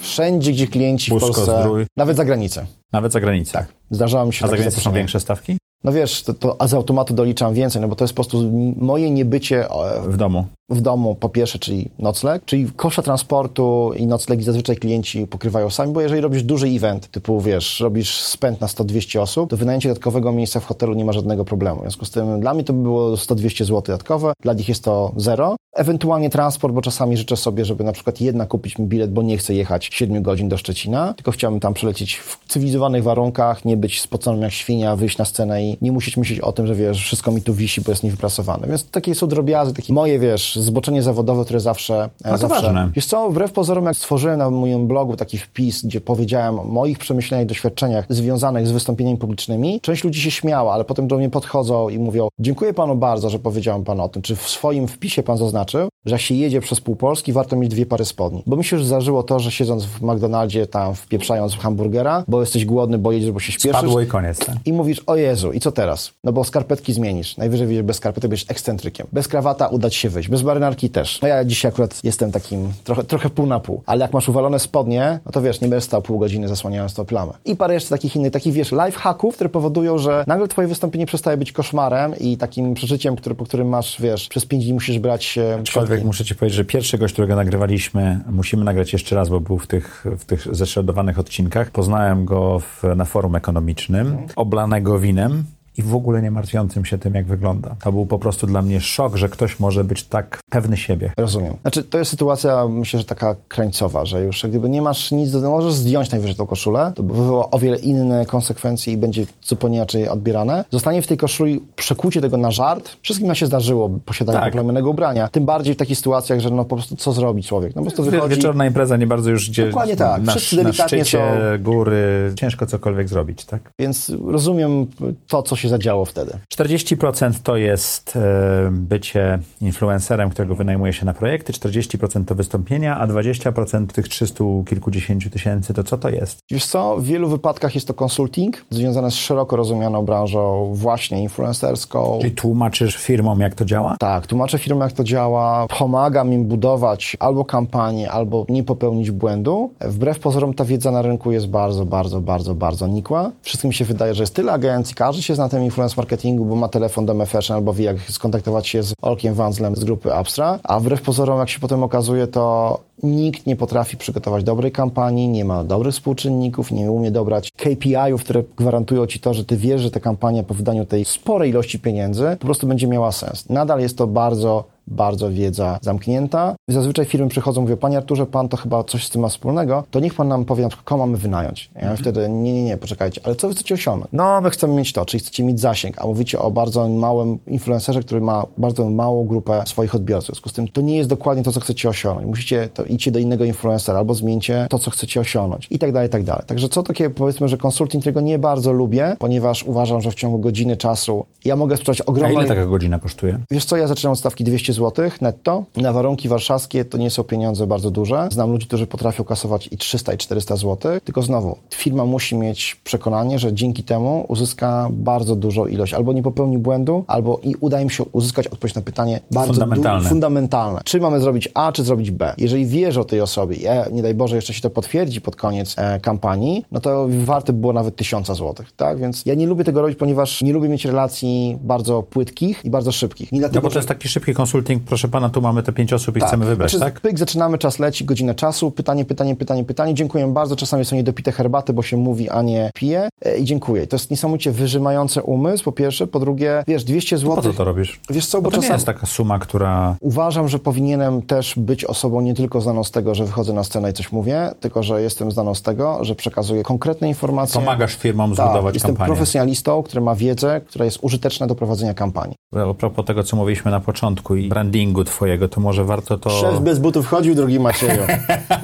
Wszędzie, gdzie klienci w Polsce, Zdrój. nawet za granicę. Nawet za granicę? Tak. Zdarzało mi się A za granicą są większe stawki? No wiesz, to, to, a z automatu doliczam więcej, no bo to jest po prostu moje niebycie... W domu w domu po pierwsze, czyli nocleg, czyli kosza transportu i noclegi zazwyczaj klienci pokrywają sami, bo jeżeli robisz duży event, typu wiesz, robisz spęd na 100-200 osób, to wynajęcie dodatkowego miejsca w hotelu nie ma żadnego problemu. W związku z tym dla mnie to by było 100-200 zł dodatkowe, dla nich jest to zero. Ewentualnie transport, bo czasami życzę sobie, żeby na przykład jedna kupić mi bilet, bo nie chcę jechać 7 godzin do Szczecina, tylko chciałbym tam przylecieć w cywilizowanych warunkach, nie być spoconym jak świnia, wyjść na scenę i nie musieć myśleć o tym, że wiesz, wszystko mi tu wisi, bo jest niewyprasowane. Więc takie są drobiazgi, takie moje, wiesz, zboczenie zawodowe, które zawsze... No to zawsze ważne. Wiesz co, wbrew pozorom, jak stworzyłem na moim blogu taki wpis, gdzie powiedziałem o moich przemyśleniach i doświadczeniach związanych z wystąpieniami publicznymi, część ludzi się śmiała, ale potem do mnie podchodzą i mówią, dziękuję panu bardzo, że powiedziałem pan o tym. Czy w swoim wpisie pan zaznaczył, So. Że jak się jedzie przez pół Polski, warto mieć dwie pary spodni? Bo mi się już zdarzyło to, że siedząc w McDonaldzie, tam wpieprzając hamburgera, bo jesteś głodny, bo jedziesz, bo się śpieszysz. Spadło i koniec. Tak? I mówisz, o Jezu, i co teraz? No bo skarpetki zmienisz. Najwyżej widzisz bez skarpety, będziesz ekscentrykiem. Bez krawata udać się wyjść. Bez marynarki też. No ja dzisiaj akurat jestem takim trochę, trochę pół na pół. Ale jak masz uwalone spodnie, no to wiesz, nie będziesz stał pół godziny zasłaniając tą plamę. I parę jeszcze takich innych, takich wiesz, life hacków, które powodują, że nagle twoje wystąpienie przestaje być koszmarem i takim przeżyciem, który, po którym masz, wiesz, przez pięć dni musisz brać Aczkolwiek muszę ci powiedzieć, że pierwszy gość, którego nagrywaliśmy, musimy nagrać jeszcze raz, bo był w tych, w tych odcinkach. Poznałem go w, na forum ekonomicznym, oblanego winem i w ogóle nie martwiącym się tym, jak wygląda. To był po prostu dla mnie szok, że ktoś może być tak pewny siebie. Rozumiem. Znaczy, to jest sytuacja, myślę, że taka krańcowa, że już gdyby nie masz nic, do, możesz zdjąć najwyżej tą koszulę, to by wywołało o wiele inne konsekwencje i będzie zupełnie inaczej odbierane. Zostanie w tej koszuli przekucie tego na żart. Wszystkim nam się zdarzyło posiadanie tak. komplementarnego ubrania. Tym bardziej w takich sytuacjach, że no po prostu co zrobi człowiek? No po prostu wychodzi... Wieczorna impreza nie bardzo już gdzie... Dokładnie tak. Na, Wszyscy na szczycie, są... góry, ciężko cokolwiek zrobić, tak? Więc rozumiem to, co się zadziało wtedy. 40% to jest e, bycie influencerem, którego wynajmuje się na projekty, 40% to wystąpienia, a 20% tych 300 kilkudziesięciu tysięcy to co to jest? Wiesz co, w wielu wypadkach jest to konsulting związane z szeroko rozumianą branżą właśnie influencerską. Czyli tłumaczysz firmom, jak to działa? Tak, tłumaczę firmom, jak to działa, pomagam im budować albo kampanię, albo nie popełnić błędu. Wbrew pozorom ta wiedza na rynku jest bardzo, bardzo, bardzo, bardzo nikła. Wszystkim się wydaje, że jest tyle agencji, każdy się zna tym influence marketingu, bo ma telefon do MFS albo wie, jak skontaktować się z Olkiem Wanzlem z grupy Abstra, a wbrew pozorom, jak się potem okazuje, to Nikt nie potrafi przygotować dobrej kampanii, nie ma dobrych współczynników, nie umie dobrać KPI-ów, które gwarantują ci to, że ty wiesz, że ta kampania po wydaniu tej sporej ilości pieniędzy po prostu będzie miała sens. Nadal jest to bardzo bardzo wiedza zamknięta. Zazwyczaj firmy przychodzą, mówią, panie Arturze, pan to chyba coś z tym ma wspólnego, to niech pan nam powie na przykład, mamy wynająć. Ja mhm. wtedy, nie, nie, nie, poczekajcie, ale co wy chcecie osiągnąć? No, my chcemy mieć to, czyli chcecie mieć zasięg, a mówicie o bardzo małym influencerze, który ma bardzo małą grupę swoich odbiorców. W związku z tym to nie jest dokładnie to, co chcecie osiągnąć. Musicie, to idźcie do innego influencera albo zmieńcie to, co chcecie osiągnąć i tak dalej, i tak dalej. Także co takie, powiedzmy, że konsulting, którego nie bardzo lubię, ponieważ uważam, że w ciągu godziny czasu ja mogę sprzedać ogromną... A ile taka godzina kosztuje? Wiesz co, ja zaczynam od stawki 200 zł netto, na warunki warszawskie to nie są pieniądze bardzo duże. Znam ludzi, którzy potrafią kasować i 300 i 400 zł. Tylko znowu, firma musi mieć przekonanie, że dzięki temu uzyska bardzo dużą ilość. Albo nie popełni błędu, albo i uda im się uzyskać odpowiedź na pytanie bardzo fundamentalne. fundamentalne. Czy mamy zrobić A, czy zrobić B? Jeżeli wierzę o tej osobie nie daj Boże jeszcze się to potwierdzi pod koniec e, kampanii, no to warte było nawet tysiąca złotych, tak? Więc ja nie lubię tego robić, ponieważ nie lubię mieć relacji bardzo płytkich i bardzo szybkich. Nie dlatego, no bo to jest taki szybki konsulting, proszę pana, tu mamy te pięć osób i tak. chcemy wybrać, znaczy, tak? Pyk, zaczynamy, czas leci, godzina czasu, pytanie, pytanie, pytanie, pytanie. Dziękuję bardzo. Czasami są niedopite herbaty, bo się mówi, a nie pije. E, I dziękuję. To jest niesamowicie wyrzymające umysł, po pierwsze. Po drugie, wiesz, 200 zł. Po co to robisz? Wiesz co, bo, bo to czasami... nie jest taka suma, która... Uważam, że powinienem też być osobą nie tylko znaną z tego, że wychodzę na scenę i coś mówię, tylko, że jestem znaną z tego, że przekazuję konkretne informacje. Pomagasz firmom tak, zbudować jestem kampanię. Jestem profesjonalistą, który ma wiedzę, która jest użyteczna do prowadzenia kampanii. A propos tego, co mówiliśmy na początku i brandingu twojego, to może warto to... Szef bez butów chodził, drogi Macieju.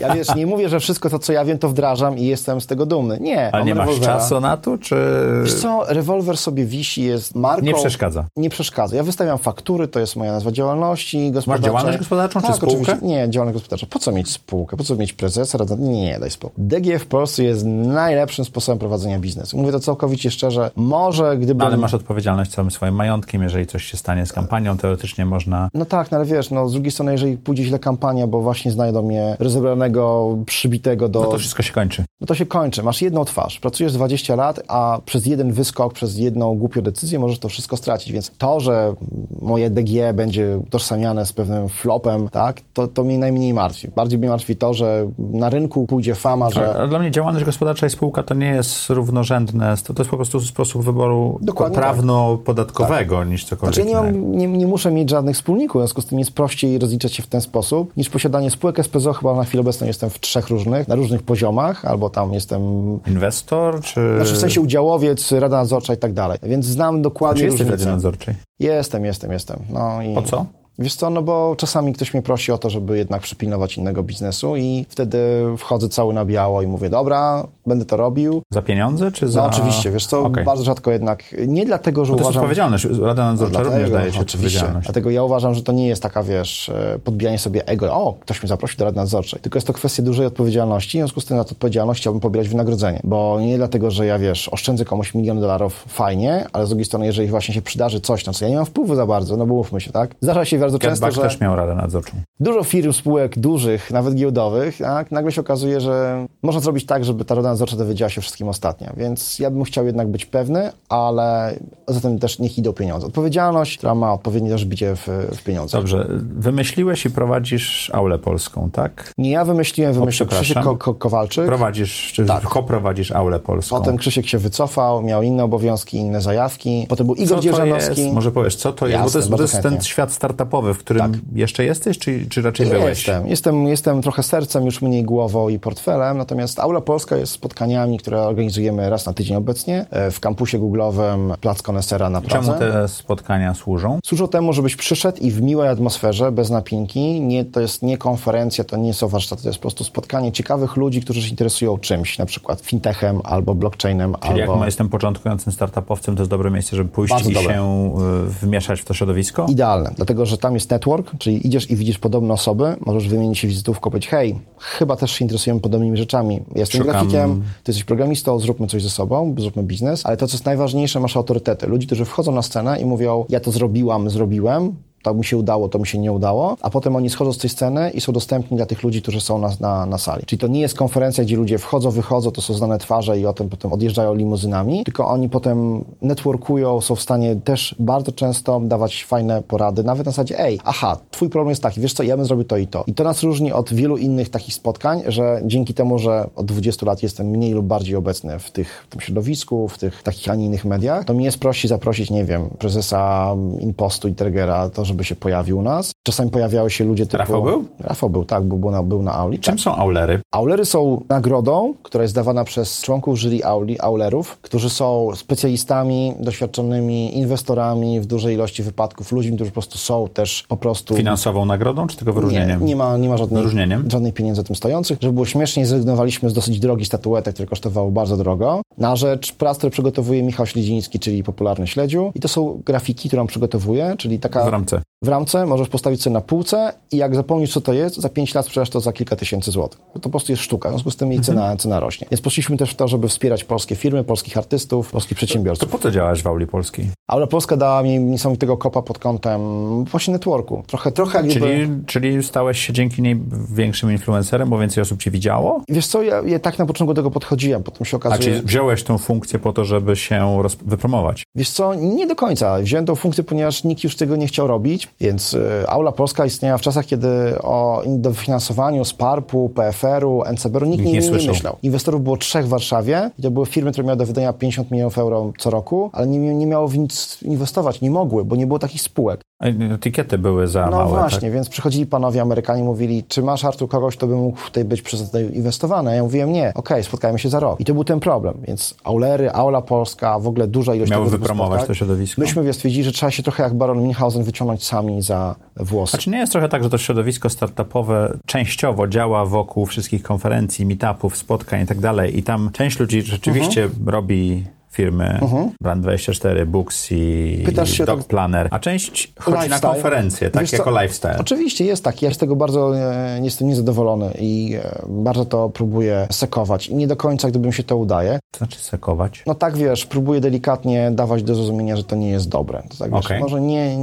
Ja wiesz, nie mówię, że wszystko to, co ja wiem, to wdrażam i jestem z tego dumny. Nie. Ale nie masz rewolwera. czasu na to, czy... Wiesz co, rewolwer sobie wisi, jest marką... Nie przeszkadza. Nie przeszkadza. Ja wystawiam faktury, to jest moja nazwa działalności gospodarczej. Masz działalność gospodarczą, tak, czy spółkę? Oczywiście. Nie, działalność gospodarcza. Po co mieć spółkę? Po co mieć prezesa? Nie, nie, daj spokój. DG w Polsce jest najlepszym sposobem prowadzenia biznesu. Mówię to całkowicie szczerze. Może gdyby... No, ale masz odpowiedzialność całym swoim majątkiem, jeżeli coś się stanie z kampanią, teoretycznie można... No tak, no ale wiesz, no z drugiej strony, jeżeli pójdzie źle kampania, bo właśnie znajdą mnie rozebranego, przybitego do... No to wszystko się kończy. No to się kończy. Masz jedną twarz. Pracujesz 20 lat, a przez jeden wyskok, przez jedną głupią decyzję możesz to wszystko stracić. Więc to, że moje DG będzie utożsamiane z pewnym flopem, tak, to, to mnie najmniej martwi. Bardziej mnie martwi to, że na rynku pójdzie fama, że... A, dla mnie działalność gospodarcza i spółka to nie jest równorzędne. To, to jest po prostu sposób wyboru tak. prawno-podatkowego tak. niż cokolwiek znaczy, nie, mam, nie, nie muszę mieć żadnych wspólników, w związku z tym jest prościej rozliczać się w ten sposób niż posiadanie spółek SPZO. Chyba na chwilę obecną jestem w trzech różnych, na różnych poziomach, albo tam jestem... Inwestor, czy... Znaczy w sensie udziałowiec, rada nadzorcza i tak dalej. Więc znam dokładnie Czy jesteś w radzie nadzorczej? Jestem, jestem, jestem. No i... Po co? Wiesz co, no bo czasami ktoś mnie prosi o to, żeby jednak przypilnować innego biznesu i wtedy wchodzę cały na biało i mówię, dobra, będę to robił. Za pieniądze, czy za... No oczywiście, wiesz co, okay. bardzo rzadko jednak, nie dlatego, że bo to uważam... To jest odpowiedzialność, Rada Nadzorcza dlatego, również daje się odpowiedzialność. Dlatego ja uważam, że to nie jest taka, wiesz, e, podbijanie sobie ego, o, ktoś mnie zaprosił do Rady Nadzorczej, tylko jest to kwestia dużej odpowiedzialności, w związku z tym na tę odpowiedzialność chciałbym pobierać wynagrodzenie, bo nie dlatego, że ja, wiesz, oszczędzę komuś milion dolarów, fajnie, ale z drugiej strony, jeżeli właśnie się przydarzy coś, na co ja nie mam wpływu za bardzo, no bo mówmy się, tak? Zdarza się bardzo często, że miał radę nadzorczą. Dużo firm, spółek dużych, nawet giełdowych, tak, nagle się okazuje, że można zrobić tak, żeby ta rada nadzorcza dowiedziała się wszystkim ostatnio. Więc ja bym chciał jednak być pewny, ale zatem też niech idą pieniądze. Odpowiedzialność, która ma odpowiednie też bicie w, w pieniądze. Dobrze. Wymyśliłeś i prowadzisz aulę polską, tak? Nie ja wymyśliłem, wymyślił Krzysiek Ko Ko Kowalczyk. Prowadzisz, czy tak. koprowadzisz aulę polską. Potem Krzysiek się wycofał, miał inne obowiązki, inne zajawki. Potem był Igor Dzierżanowski. Może powiesz, co to jest? Jasne, Bo to jest, to jest ten świat startupowy, w którym tak. jeszcze jesteś, czy, czy raczej byłeś? Jestem. jestem. Jestem trochę sercem, już mniej głową i portfelem, natomiast Aula Polska jest spotkaniami, które organizujemy raz na tydzień obecnie e, w kampusie googlowym Plac Konesera na Pradze. Czemu te spotkania służą? Służą temu, żebyś przyszedł i w miłej atmosferze, bez napinki. Nie, to jest nie konferencja, to nie są warsztaty, to jest po prostu spotkanie ciekawych ludzi, którzy się interesują czymś, na przykład fintechem albo blockchainem. Czyli albo... jak jestem początkującym startupowcem, to jest dobre miejsce, żeby pójść Bardzo i dobre. się e, wmieszać w to środowisko? Idealne, dlatego że tam jest network, czyli idziesz i widzisz podobne osoby, możesz wymienić się wizytówką, powiedzieć, hej, chyba też się interesujemy podobnymi rzeczami. Jestem Szukam... grafikiem, ty jesteś programistą, zróbmy coś ze sobą, zróbmy biznes, ale to, co jest najważniejsze, masz autorytety. Ludzi, którzy wchodzą na scenę i mówią, ja to zrobiłam, zrobiłem, to mi się udało, to mi się nie udało, a potem oni schodzą z tej sceny i są dostępni dla tych ludzi, którzy są na, na, na sali. Czyli to nie jest konferencja, gdzie ludzie wchodzą, wychodzą, to są znane twarze i o tym potem odjeżdżają limuzynami, tylko oni potem networkują, są w stanie też bardzo często dawać fajne porady, nawet na zasadzie, ej, aha, twój problem jest taki, wiesz co, ja bym zrobił to i to. I to nas różni od wielu innych takich spotkań, że dzięki temu, że od 20 lat jestem mniej lub bardziej obecny w, tych, w tym środowisku, w tych takich, a nie innych mediach, to mi jest prościej zaprosić, nie wiem, prezesa Impostu i Tergera, to żeby się pojawił u nas. Czasami pojawiały się ludzie typu... Rafał był? Rafał był, tak, był, był na, był na Auli. Czym tak. są aulery? Aulery są nagrodą, która jest dawana przez członków jury Auli, Aulerów, którzy są specjalistami, doświadczonymi inwestorami w dużej ilości wypadków, ludźmi, którzy po prostu są też po prostu... Finansową nagrodą, czy tylko Nie, wyróżnieniem? nie ma, nie ma żadnej, Wyróżnieniem? żadnych pieniędzy tym stojących. Żeby było śmieszniej, zrezygnowaliśmy z dosyć drogich statuetek, które kosztowały bardzo drogo, na rzecz prac, które przygotowuje Michał Śledziński, czyli popularny śledziu. I to są grafiki, które on przygotowuje, czyli taka W ramce. w ramce możesz postawić sobie na półce i jak zapomnisz, co to jest, za 5 lat sprzedasz to za kilka tysięcy złotych. To po prostu jest sztuka, w związku z tym jej cena, cena rośnie. Więc poszliśmy też w to, żeby wspierać polskie firmy, polskich artystów, polskich To przedsiębiorców. po co działasz w Auli Polskiej? Ale Polska dała mi niesamowitego kopa pod kątem właśnie networku. Trochę, trochę jak gdyby... Czyli, czyli stałeś się dzięki niej większym influencerem, bo więcej osób cię widziało? Wiesz co, ja, ja tak na początku do tego podchodziłem, potem się A okazuje... czyli wziąłeś tą funkcję po to, żeby się roz... wypromować? Wiesz co, nie do końca. Wziąłem tą funkcję, ponieważ nikt już tego nie chciał robić, więc y, Polska istniała w czasach, kiedy o in- dofinansowaniu z PARP-u, PFR-u, NCBR-u nikt, Nikt nie, nie nie, myślał. Inwestorów było trzech w Warszawie i to były firmy, które miały do wydania 50 milionów euro co roku, ale nie, nie miało w nic inwestować, nie mogły, bo nie było takich spółek. A Etykiety były za No małe. właśnie, Tak? więc przychodzili panowie Amerykanie, mówili, czy masz Artur kogoś, kto by mógł tutaj być przez to inwestowany? A ja mówiłem, nie, okej, spotkajmy się za rok. I to był ten problem, więc Aulery, Aula Polska, w ogóle duża ilość Miały wypromować spotkań. to środowisko. Myśmy stwierdzili, że trzeba się trochę jak Baron Minhausen wyciągnąć sami za włosy. A czy nie jest trochę tak, że to środowisko startupowe częściowo działa wokół wszystkich konferencji, meetupów, spotkań i tak dalej i tam część ludzi rzeczywiście Mhm. robi firmy, Brand24, Booksy, Pytasz się Dog tak- Planner, a część chodzi na Lifestyle. konferencje, tak Wiesz jako co? lifestyle. Oczywiście jest tak. Ja z tego bardzo e, jestem niezadowolony i e, bardzo to próbuję sekować. I nie do końca, gdybym się to udaje. To znaczy sekować. No tak, wiesz, próbuję delikatnie dawać do zrozumienia, że to nie jest dobre. To tak, wiesz, Okej. Może nie,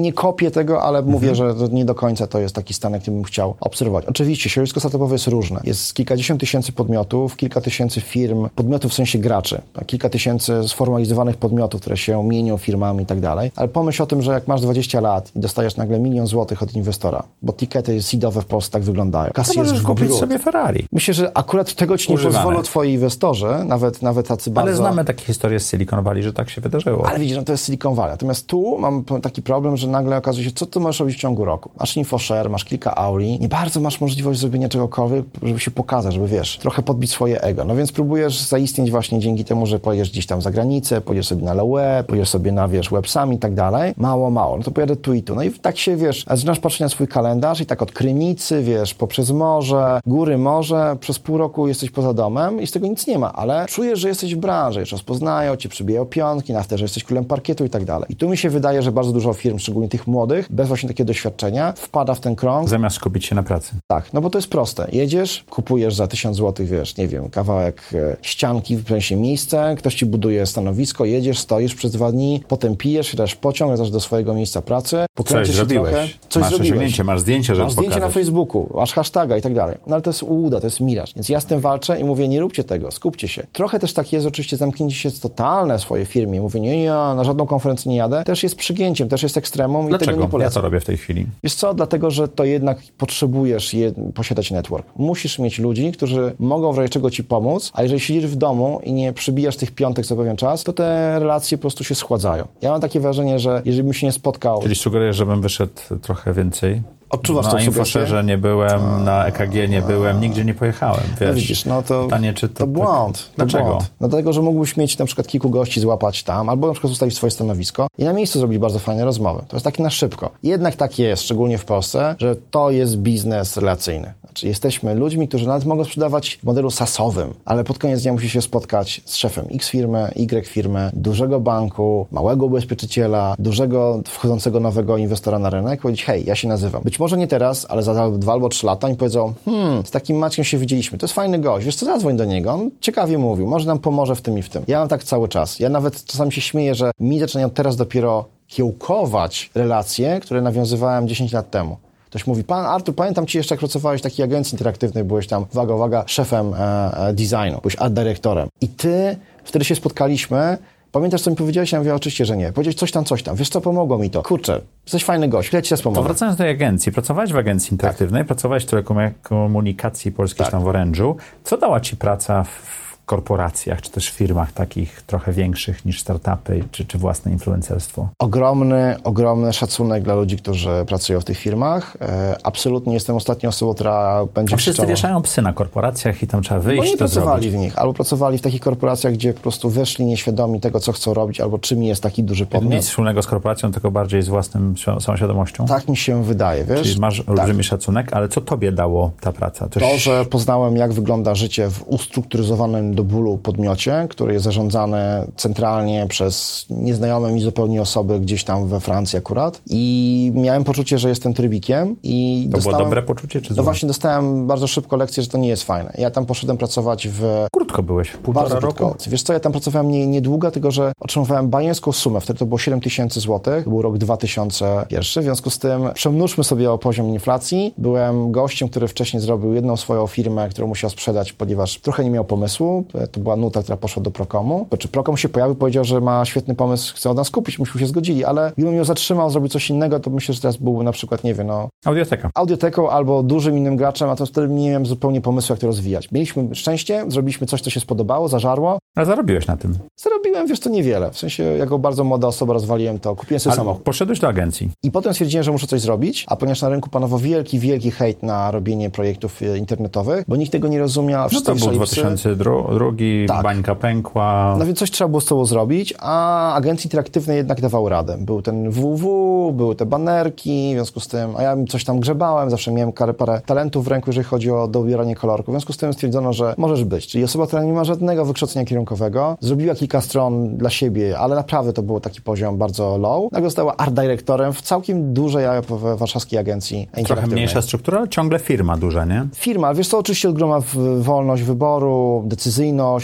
nie kopię tego, ale mówię, że nie do końca to jest taki stan, jaki bym chciał obserwować. Oczywiście, środowisko startupowe jest różne. Jest kilkadziesiąt tysięcy podmiotów, kilka tysięcy firm, podmiotów w sensie graczy, tak, kilka tysięcy sformalizowanych podmiotów, które się mienią firmami i tak dalej. Ale pomyśl o tym, że jak masz 20 lat i dostajesz nagle milion złotych od inwestora, bo tikety seedowe w Polsce tak wyglądają. Kasy jest kupić brud. sobie Ferrari. Myślę, że akurat tego ci nie Używane. pozwolą twoi inwestorzy, nawet, nawet tacy bardzo... Ale znamy takie historie z Silicon Valley, że tak się wydarzyło. Ale widzisz, no to jest Silicon Valley. Natomiast tu mam taki problem, że nagle okazuje się, co ty możesz robić w ciągu roku. Masz InfoShare, masz kilka auli, nie bardzo masz możliwość zrobienia czegokolwiek, żeby się pokazać, żeby wiesz, trochę podbić swoje ego. No więc próbujesz zaistnieć właśnie dzięki temu, że pojedziesz gdzieś tam za granicę, pojedziesz sobie na LE, pojedziesz sobie na, wiesz, websami i tak dalej. Mało, mało. No to pojadę tu i tu. No i tak się, wiesz, zaczynasz patrzeć na swój kalendarz i tak od Krynicy, wiesz, poprzez morze, góry, morze, przez pół roku jesteś poza domem i z tego nic nie ma, ale czujesz, że jesteś w branży, już rozpoznają cię, przybijają piątki, na że jesteś królem parkietu i tak dalej. I tu mi się wydaje, że bardzo dużo firm, szczególnie tych młodych, bez właśnie takiego doświadczenia, wpada w ten krąg. Zamiast skupić się na pracy. Tak, no bo to jest proste. Jedziesz, kupujesz za tysiąc złotych, wiesz, nie wiem, kawałek e, ścianki, w sensie miejsce, ktoś ci buduje stanowisko, jedziesz, stoisz przez dwa dni, potem pijesz, siadasz pociąg, wracasz do swojego miejsca pracy, Coś pokręcisz się zrobiłeś. trochę, coś masz zrobiłeś. masz zdjęcie, żeby Masz zdjęcie na pokazać. Facebooku, masz hashtaga i tak dalej. No ale to jest ułuda, to jest miraż. Więc ja z tym walczę i mówię, nie róbcie tego, skupcie się. Trochę też tak jest, oczywiście zamknięcie się totalne w swojej firmie. Mówię, nie, ja na żadną konferencję nie jadę. Też jest przygięciem, też jest ekstremum i tego Dlaczego? nie Ja polecam. to robię w tej chwili. Wiesz co? Dlatego, że to jednak potrzebujesz je, posiadać network. Musisz mieć ludzi, którzy mogą w razie czego ci pomóc, a jeżeli siedzisz w domu i nie przybijasz tych piątek co pewien czas, to te relacje po prostu się schładzają. Ja mam takie wrażenie, że jeżeli bym się nie spotkał... Czyli sugerujesz, żebym wyszedł trochę więcej? Odczuwasz Na tą Infoszerze nie byłem, na EKG nie byłem, nigdzie nie pojechałem. Wiesz, No widzisz, no to, Pytanie, czy to, to błąd. To Dlaczego? Błąd. No dlatego, że mógłbyś mieć na przykład kilku gości, złapać tam, albo na przykład ustawić swoje stanowisko i na miejscu zrobić bardzo fajne rozmowy. To jest takie na szybko. Jednak tak jest, szczególnie w Polsce, że to jest biznes relacyjny. Znaczy jesteśmy ludźmi, którzy nawet mogą sprzedawać w modelu sasowym, ale pod koniec dnia musi się spotkać z szefem X firmy, Y firmy, dużego banku, małego ubezpieczyciela, dużego wchodzącego nowego inwestora na rynek, powiedzieć, hej, ja się nazywam. Być może nie teraz, ale za dwa albo trzy lata oni powiedzą, hmm, z takim Maciem się widzieliśmy, to jest fajny gość, wiesz co, zadzwoń do niego, on ciekawie mówił, może nam pomoże w tym i w tym. Ja mam tak cały czas. Ja nawet czasami się śmieję, że mi zaczynają teraz dopiero kiełkować relacje, które nawiązywałem 10 lat temu. Ktoś mówi, pan Artur, pamiętam ci jeszcze, jak pracowałeś w takiej agencji interaktywnej, byłeś tam, uwaga, uwaga, szefem e, e, designu, byłeś art dyrektorem. I ty, wtedy się spotkaliśmy, Pamiętasz, co mi powiedziałeś? Ja mówię, oczywiście, że nie. Powiedziałeś coś tam, coś tam. Wiesz co, pomogło mi to. Kurczę, jesteś fajny gość, teraz pomogę. To wracając do tej agencji. Pracowałeś w agencji interaktywnej, tak. pracowałeś w telekomunikacji polskiej, tak. tam w Orange'u. Co dała ci praca w korporacjach, czy też firmach takich trochę większych niż startupy, czy, czy własne influencerstwo? Ogromny, ogromny szacunek dla ludzi, którzy pracują w tych firmach. E, absolutnie jestem ostatnią osobą, która będzie A wszyscy krzyczała. wieszają psy na korporacjach i tam trzeba wyjść, Bo nie pracowali zrobić. w nich, albo pracowali w takich korporacjach, gdzie po prostu weszli nieświadomi tego, co chcą robić, albo czym jest taki duży podmiot. Nic wspólnego z korporacją, tylko bardziej z własnym samą świadomością? Tak mi się wydaje, wiesz? Czyli masz olbrzymi tak. szacunek, ale co tobie dało ta praca? To, że poznałem, jak wygląda życie w ustrukturyzowanym do bólu podmiocie, który jest zarządzany centralnie przez nieznajome mi zupełnie osoby gdzieś tam we Francji akurat. I miałem poczucie, że jestem trybikiem. I to dostałem, było dobre poczucie, czy złe? No właśnie dostałem bardzo szybko lekcję, że to nie jest fajne. Ja tam poszedłem pracować w... Krótko byłeś, półtora bardzo roku? Krótko. Wiesz co, ja tam pracowałem nie, niedługo, tylko że otrzymywałem bajeńską sumę. Wtedy to było 7 tysięcy złotych. Był rok 2001. W związku z tym przemnóżmy sobie o poziom inflacji. Byłem gościem, który wcześniej zrobił jedną swoją firmę, którą musiał sprzedać, ponieważ trochę nie miał pomysłu. To była nuta, która poszła do Procomu. Czy Procom się pojawił, powiedział, że ma świetny pomysł, chce od nas kupić, myśmy się zgodzili, ale gdybym ją zatrzymał, zrobił coś innego, to myślę, że teraz byłby na przykład, nie wiem, no... Audioteka. Audioteką albo dużym innym graczem, a to wtedy nie miałem zupełnie pomysłu, jak to rozwijać. Mieliśmy szczęście, zrobiliśmy coś, co się spodobało, zażarło. A zarobiłeś na tym? Zarobiłem, wiesz, to niewiele. W sensie, jako bardzo młoda osoba rozwaliłem to, kupiłem sobie samochód. poszedłeś do agencji. I potem stwierdziłem, że muszę coś zrobić, a ponieważ na rynku panował wielki, wielki hejt na robienie projektów e, internetowych, bo nikt tego nie rozumiał. No to był 2002, tak. bańka pękła, no więc coś trzeba było z sobą zrobić, a agencje interaktywne jednak dawały radę. Był ten WW, były te banerki, w związku z tym, a ja coś tam grzebałem, zawsze miałem parę, parę talentów w ręku, jeżeli chodzi o dobieranie kolorku. W związku z tym stwierdzono, że możesz być. Czyli osoba, która nie ma żadnego wykształcenia kierunkowego, zrobiła kilka stron dla siebie, ale naprawdę to był taki poziom bardzo low. Nagle została art dyrektorem w całkiem dużej warszawskiej agencji Trochę mniejsza struktura, ale ciągle firma duża, nie? Firma, wiesz co, oczywiście ogromna wolność wyboru,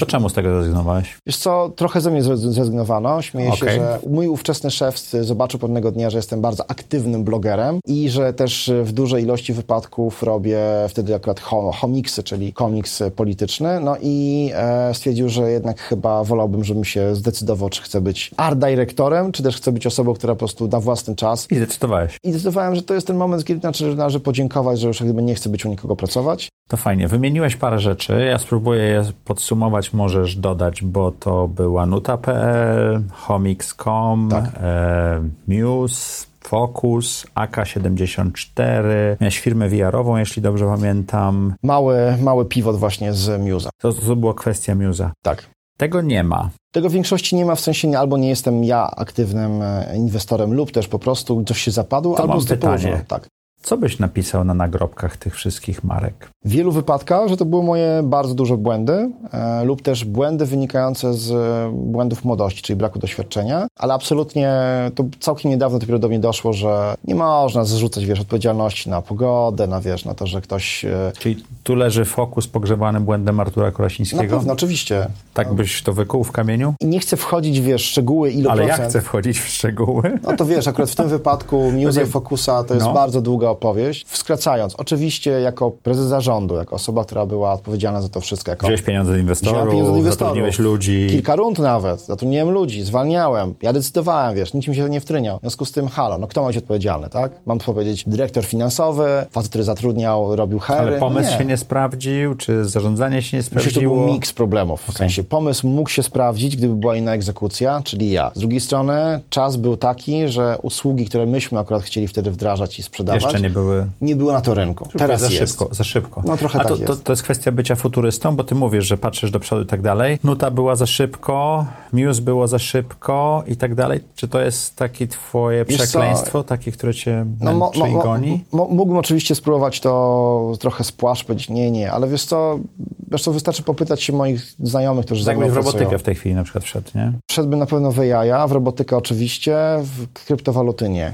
To czemu z tego zrezygnowałeś? Wiesz co, trochę ze mnie zrezygnowano. Śmieję okay. się, że mój ówczesny szef zobaczył pewnego dnia, że jestem bardzo aktywnym blogerem i że też w dużej ilości wypadków robię wtedy akurat homiksy, czyli komiks polityczny. No i e, stwierdził, że jednak chyba wolałbym, żebym się zdecydował, czy chcę być art dyrektorem, czy też chcę być osobą, która po prostu da własny czas. I zdecydowałeś. I zdecydowałem, że to jest ten moment, kiedy znaczy, należy podziękować, że już jakby nie chcę być u nikogo pracować. To fajnie. Wymieniłeś parę rzeczy. Ja spróbuję je podsumować, możesz dodać, bo to była nuta.pl, homix.com, tak. e, Muse, Focus, AK-74, miałeś firmę VR-ową, jeśli dobrze pamiętam. Mały, mały pivot właśnie z Muse'a. To, to była kwestia Muse'a. Tak. Tego nie ma. Tego w większości nie ma, w sensie albo nie jestem ja aktywnym e, inwestorem lub też po prostu coś się zapadło, to albo mam pytanie. Tak. Co byś napisał na nagrobkach tych wszystkich marek? W wielu wypadkach, że to były moje bardzo duże błędy e, lub też błędy wynikające z błędów młodości, czyli braku doświadczenia, ale absolutnie to całkiem niedawno dopiero do mnie doszło, że nie można zrzucać, wiesz, odpowiedzialności na pogodę, na, wiesz, na to, że ktoś... E... Czyli tu leży fokus pogrzebany błędem Artura Kolasińskiego? Na pewno, oczywiście. Tak byś to wykuł w kamieniu? I nie chcę wchodzić, wiesz, szczegóły, ile Ale procent. ja chcę wchodzić w szczegóły. No to wiesz, akurat w tym wypadku *laughs* Muse Focusa to jest no. bardzo długa opowieść. Skracając, oczywiście jako prezes zarządu, jako osoba, która była odpowiedzialna za to wszystko. Jako... Wziąłeś pieniądze od inwestorów, pieniądze od inwestorów, zatrudniłeś ludzi. Kilka rund nawet, zatrudniłem ludzi, zwalniałem, ja decydowałem, wiesz, mi się nie wtryniał. W związku z tym, halo, no kto ma być odpowiedzialny, tak? Mam powiedzieć dyrektor finansowy, facet, który zatrudniał, robił hery. Ale pomysł nie. się nie sprawdził, czy zarządzanie się nie sprawdziło? Myślę, to był miks problemów. W okay. sensie pomysł mógł się sprawdzić, gdyby była inna egzekucja, czyli ja. Z drugiej strony czas był taki, że usługi, które myśmy akurat chcieli wtedy wdrażać i sprzedawać, jeszcze nie były nie było na to rynku. Teraz za jest. szybko, za szybko. No trochę A tak to, to, to, jest kwestia bycia futurystą, bo ty mówisz, że patrzysz do przodu i tak dalej. Nuta była za szybko, Muse było za szybko i tak dalej. Czy to jest takie twoje Wiesz przekleństwo, co? takie, które cię no, mo, mo, goni? Mógłbym oczywiście spróbować to trochę spłaszczyć, nie, nie, ale wiesz co, wiesz co, wystarczy popytać się moich znajomych, którzy tak w robotykę w tej chwili na przykład wszedł, nie? Wszedłbym na pewno w AI, w robotykę oczywiście, w kryptowaluty nie.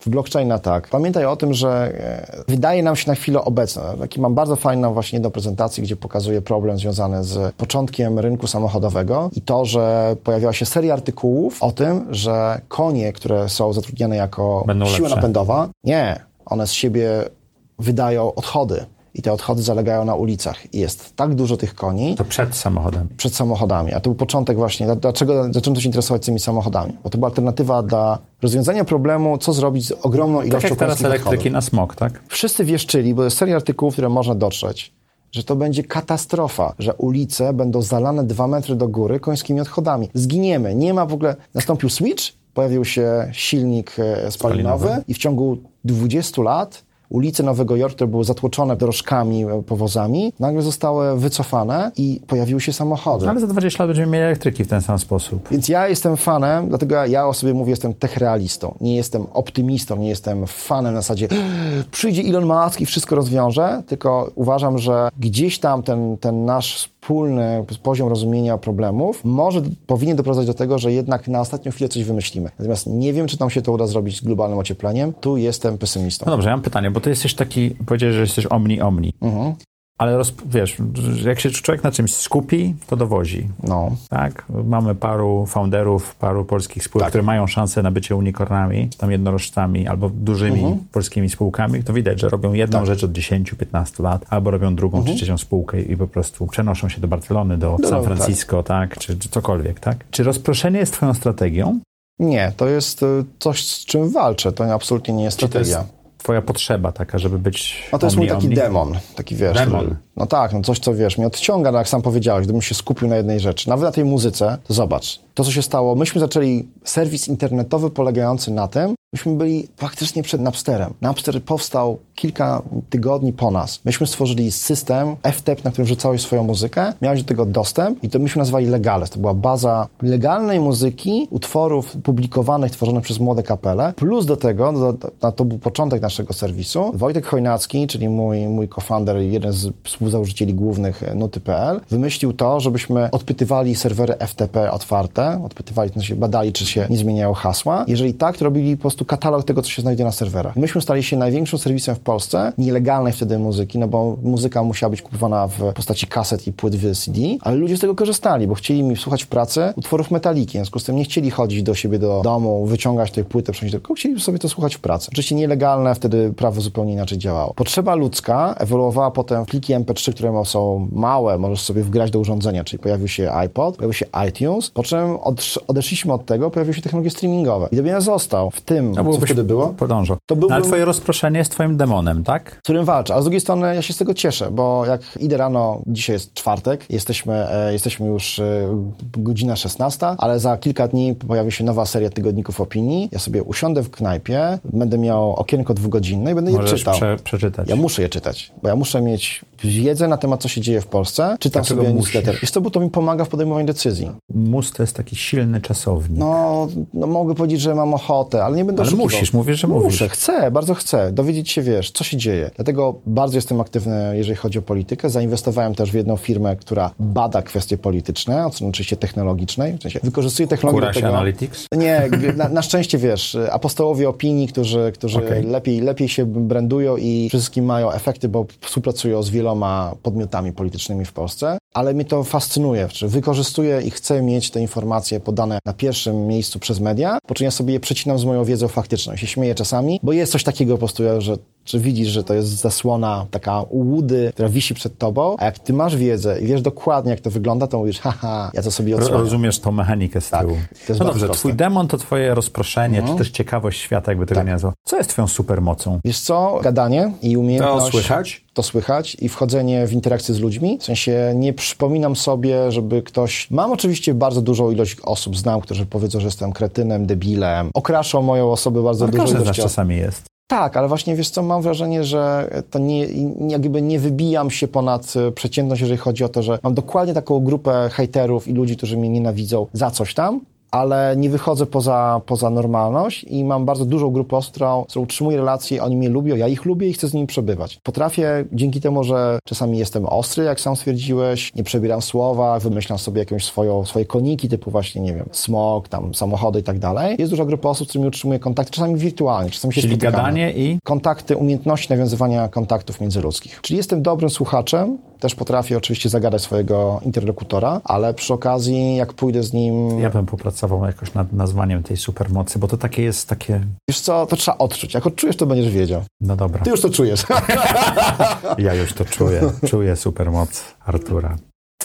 W blockchaina tak. Pamiętaj o tym, że e, wydaje nam się na chwilę obecną. Taki mam bardzo fajną właśnie jedną prezentację, gdzie pokazuję problem związany z początkiem rynku samochodowego i to, że pojawiła się seria artykułów o tym, że konie, które są zatrudniane jako Będą siła lepsze. napędowa, nie, one z siebie wydają odchody. I te odchody zalegają na ulicach. I jest tak dużo tych koni, To przed samochodem. przed samochodami. A to był początek właśnie, dla- dlaczego zaczęto się interesować tymi samochodami. Bo to była alternatywa dla rozwiązania problemu, co zrobić z ogromną Tak ilością jak teraz elektryki odchodów. na smog, tak? Wszyscy wieszczyli, bo jest seria artykułów, które można dotrzeć, że to będzie katastrofa, że ulice będą zalane dwa metry do góry końskimi odchodami. Zginiemy. Nie ma w ogóle... Nastąpił switch, pojawił się silnik e, spalinowy Spalinowy. i w ciągu 20 lat ulice Nowego Jorku, które były zatłoczone dorożkami, e, powozami, nagle zostały wycofane i pojawiły się samochody. Ale za 20 lat będziemy mieli elektryki w ten sam sposób. Więc ja jestem fanem, dlatego ja- o sobie mówię, jestem techrealistą. Nie jestem optymistą, nie jestem fanem na zasadzie przyjdzie Elon Musk i wszystko rozwiąże, tylko uważam, że gdzieś tam ten, ten nasz wspólny poziom rozumienia problemów może, powinien doprowadzić do tego, że jednak na ostatnią chwilę coś wymyślimy. Natomiast nie wiem, czy nam się to uda zrobić z globalnym ociepleniem. Tu jestem pesymistą. No dobrze, ja mam pytanie, bo ty jesteś taki, powiedziałeś, że jesteś omni-omni. Mhm. Ale roz, wiesz, jak się człowiek na czymś skupi, to dowozi. No. Tak? Mamy paru founderów, paru polskich spółek, Tak. które mają szansę na bycie unikornami, tam jednorożcami albo dużymi Mhm. polskimi spółkami. To widać, że robią jedną Tak. rzecz od 10-15 lat, albo robią drugą Mhm. czy trzecią spółkę i po prostu przenoszą się do Barcelony, do No, San no, Francisco, tak? Czy, czy cokolwiek, tak? Czy rozproszenie jest twoją strategią? Nie, to jest y, coś, z czym walczę. To absolutnie nie jest Czy to jest strategia. Twoja potrzeba taka, żeby być No to jest mój taki demon, taki wiesz. Demon. który- No tak, no coś co wiesz, mnie odciąga, no jak sam powiedziałeś, gdybym się skupił na jednej rzeczy. Nawet na tej muzyce, to zobacz, to co się stało, myśmy zaczęli serwis internetowy polegający na tym, myśmy byli faktycznie przed Napsterem. Napster powstał kilka tygodni po nas. Myśmy stworzyli system FTP, na którym wrzucałeś swoją muzykę, miałeś do tego dostęp i to myśmy nazwali Legales. To była baza legalnej muzyki, utworów publikowanych, tworzonych przez młode kapele, plus do tego, do, do, to był początek naszego serwisu, Wojtek Chojnacki, czyli mój, mój co-founder, jeden z współzałożycieli głównych e, Nuty.pl, wymyślił to, żebyśmy odpytywali serwery FTP otwarte, odpytywali, to znaczy badali, czy się nie zmieniają hasła. Jeżeli tak, to robili po prostu katalog tego, co się znajduje na serwerach. Myśmy stali się największym serwisem w Polsce, nielegalnej wtedy muzyki, no bo muzyka musiała być kupowana w postaci kaset i płyt CD, ale ludzie z tego korzystali, bo chcieli mi słuchać w pracy utworów metaliki, w związku z tym nie chcieli chodzić do siebie do domu, wyciągać tej płyty, przynosić tylko chcieli sobie to słuchać w pracy. Oczywiście nielegalne, wtedy prawo zupełnie inaczej działało. Potrzeba ludzka ewoluowała potem w pliki MP3, które są małe, możesz sobie wgrać do urządzenia, czyli pojawił się iPod, pojawił się iTunes, po czym odsz- odeszliśmy od tego, pojawiły się technologie streamingowe. I ja został w tym, No co wtedy było, Podążał. To No, ale twoje rozproszenie jest twoim demonem, tak? z którym walczę. A z drugiej strony ja się z tego cieszę, bo jak idę rano, dzisiaj jest czwartek, jesteśmy, e, jesteśmy już e, godzina 16, ale za kilka dni pojawi się nowa seria tygodników opinii. Ja sobie usiądę w knajpie, będę miał okienko dwugodzinne i będę je Możesz czytał. prze, przeczytać. Ja muszę je czytać, bo ja muszę mieć wiedzę na temat, co się dzieje w Polsce. Czytam Dlaczego sobie newsletter. Wiesz co, bo to mi pomaga w podejmowaniu decyzji. Mus to jest taki silny czasownik. No, no mogę powiedzieć, że mam ochotę, ale nie będę Ale oszukiwał. musisz, mówisz, że Muszę, mówisz. chcę, bardzo chcę dowiedzieć się, wiesz, co się dzieje. Dlatego bardzo jestem aktywny, jeżeli chodzi o politykę. Zainwestowałem też w jedną firmę, która bada kwestie polityczne, oczywiście technologicznej. W sensie wykorzystuje technologię do Kuraś tego... Analytics? Nie, *laughs* na, na szczęście wiesz, apostołowie opinii, którzy, którzy Okej. lepiej, lepiej się brandują i wszystkim mają efekty, bo współpracują z wieloma podmiotami politycznymi w Polsce. Ale mnie to fascynuje, wykorzystuję i chcę mieć te informacje podane na pierwszym miejscu przez media, po czym ja sobie je przecinam z moją wiedzą faktyczną. Ja się śmieję czasami, bo jest coś takiego po prostu, że że widzisz, że to jest zasłona taka łudy, która wisi przed tobą, a jak ty masz wiedzę i wiesz dokładnie, jak to wygląda, to mówisz, haha, ja to sobie odsłonię. Rozumiesz tą mechanikę z Tak, tyłu. to jest no dobrze, proste. twój demon to twoje rozproszenie, czy też ciekawość świata, jakby tego Tak. nie nazwał. Co jest twoją supermocą? Wiesz co, gadanie i umiejętność... To słychać? To słychać i wchodzenie w interakcję z ludźmi. W sensie nie przypominam sobie, żeby ktoś... Mam oczywiście bardzo dużą ilość osób, znam, którzy powiedzą, że jestem kretynem, debilem. Okraszą moją osobę bardzo No, z nas ilością... czasami jest. Tak, ale właśnie wiesz co, mam wrażenie, że to nie, jakby nie wybijam się ponad e, przeciętność, jeżeli chodzi o to, że mam dokładnie taką grupę hejterów i ludzi, którzy mnie nienawidzą za coś tam, ale nie wychodzę poza, poza normalność i mam bardzo dużą grupę osób, którą, którą utrzymuję relacje, oni mnie lubią, ja ich lubię i chcę z nimi przebywać. Potrafię, dzięki temu, że czasami jestem ostry, jak sam stwierdziłeś, nie przebieram słowa, wymyślam sobie jakąś swoją, swoje koniki, typu właśnie, nie wiem, smog, tam samochody i tak dalej. Jest duża grupa osób, z którymi utrzymuję kontakt, czasami wirtualnie, czasami się Czyli spotykamy. gadanie i Kontakty, umiejętności nawiązywania kontaktów międzyludzkich. Czyli jestem dobrym słuchaczem, też potrafię oczywiście zagadać swojego interlokutora, ale przy okazji, jak pójdę z nim ja bym popracował jakoś nad nazwaniem tej supermocy, bo to takie jest takie... Wiesz co, to trzeba odczuć. Jak odczujesz, to będziesz wiedział. No dobra, Ty już to czujesz. ja już to czuję. Czuję supermoc Artura.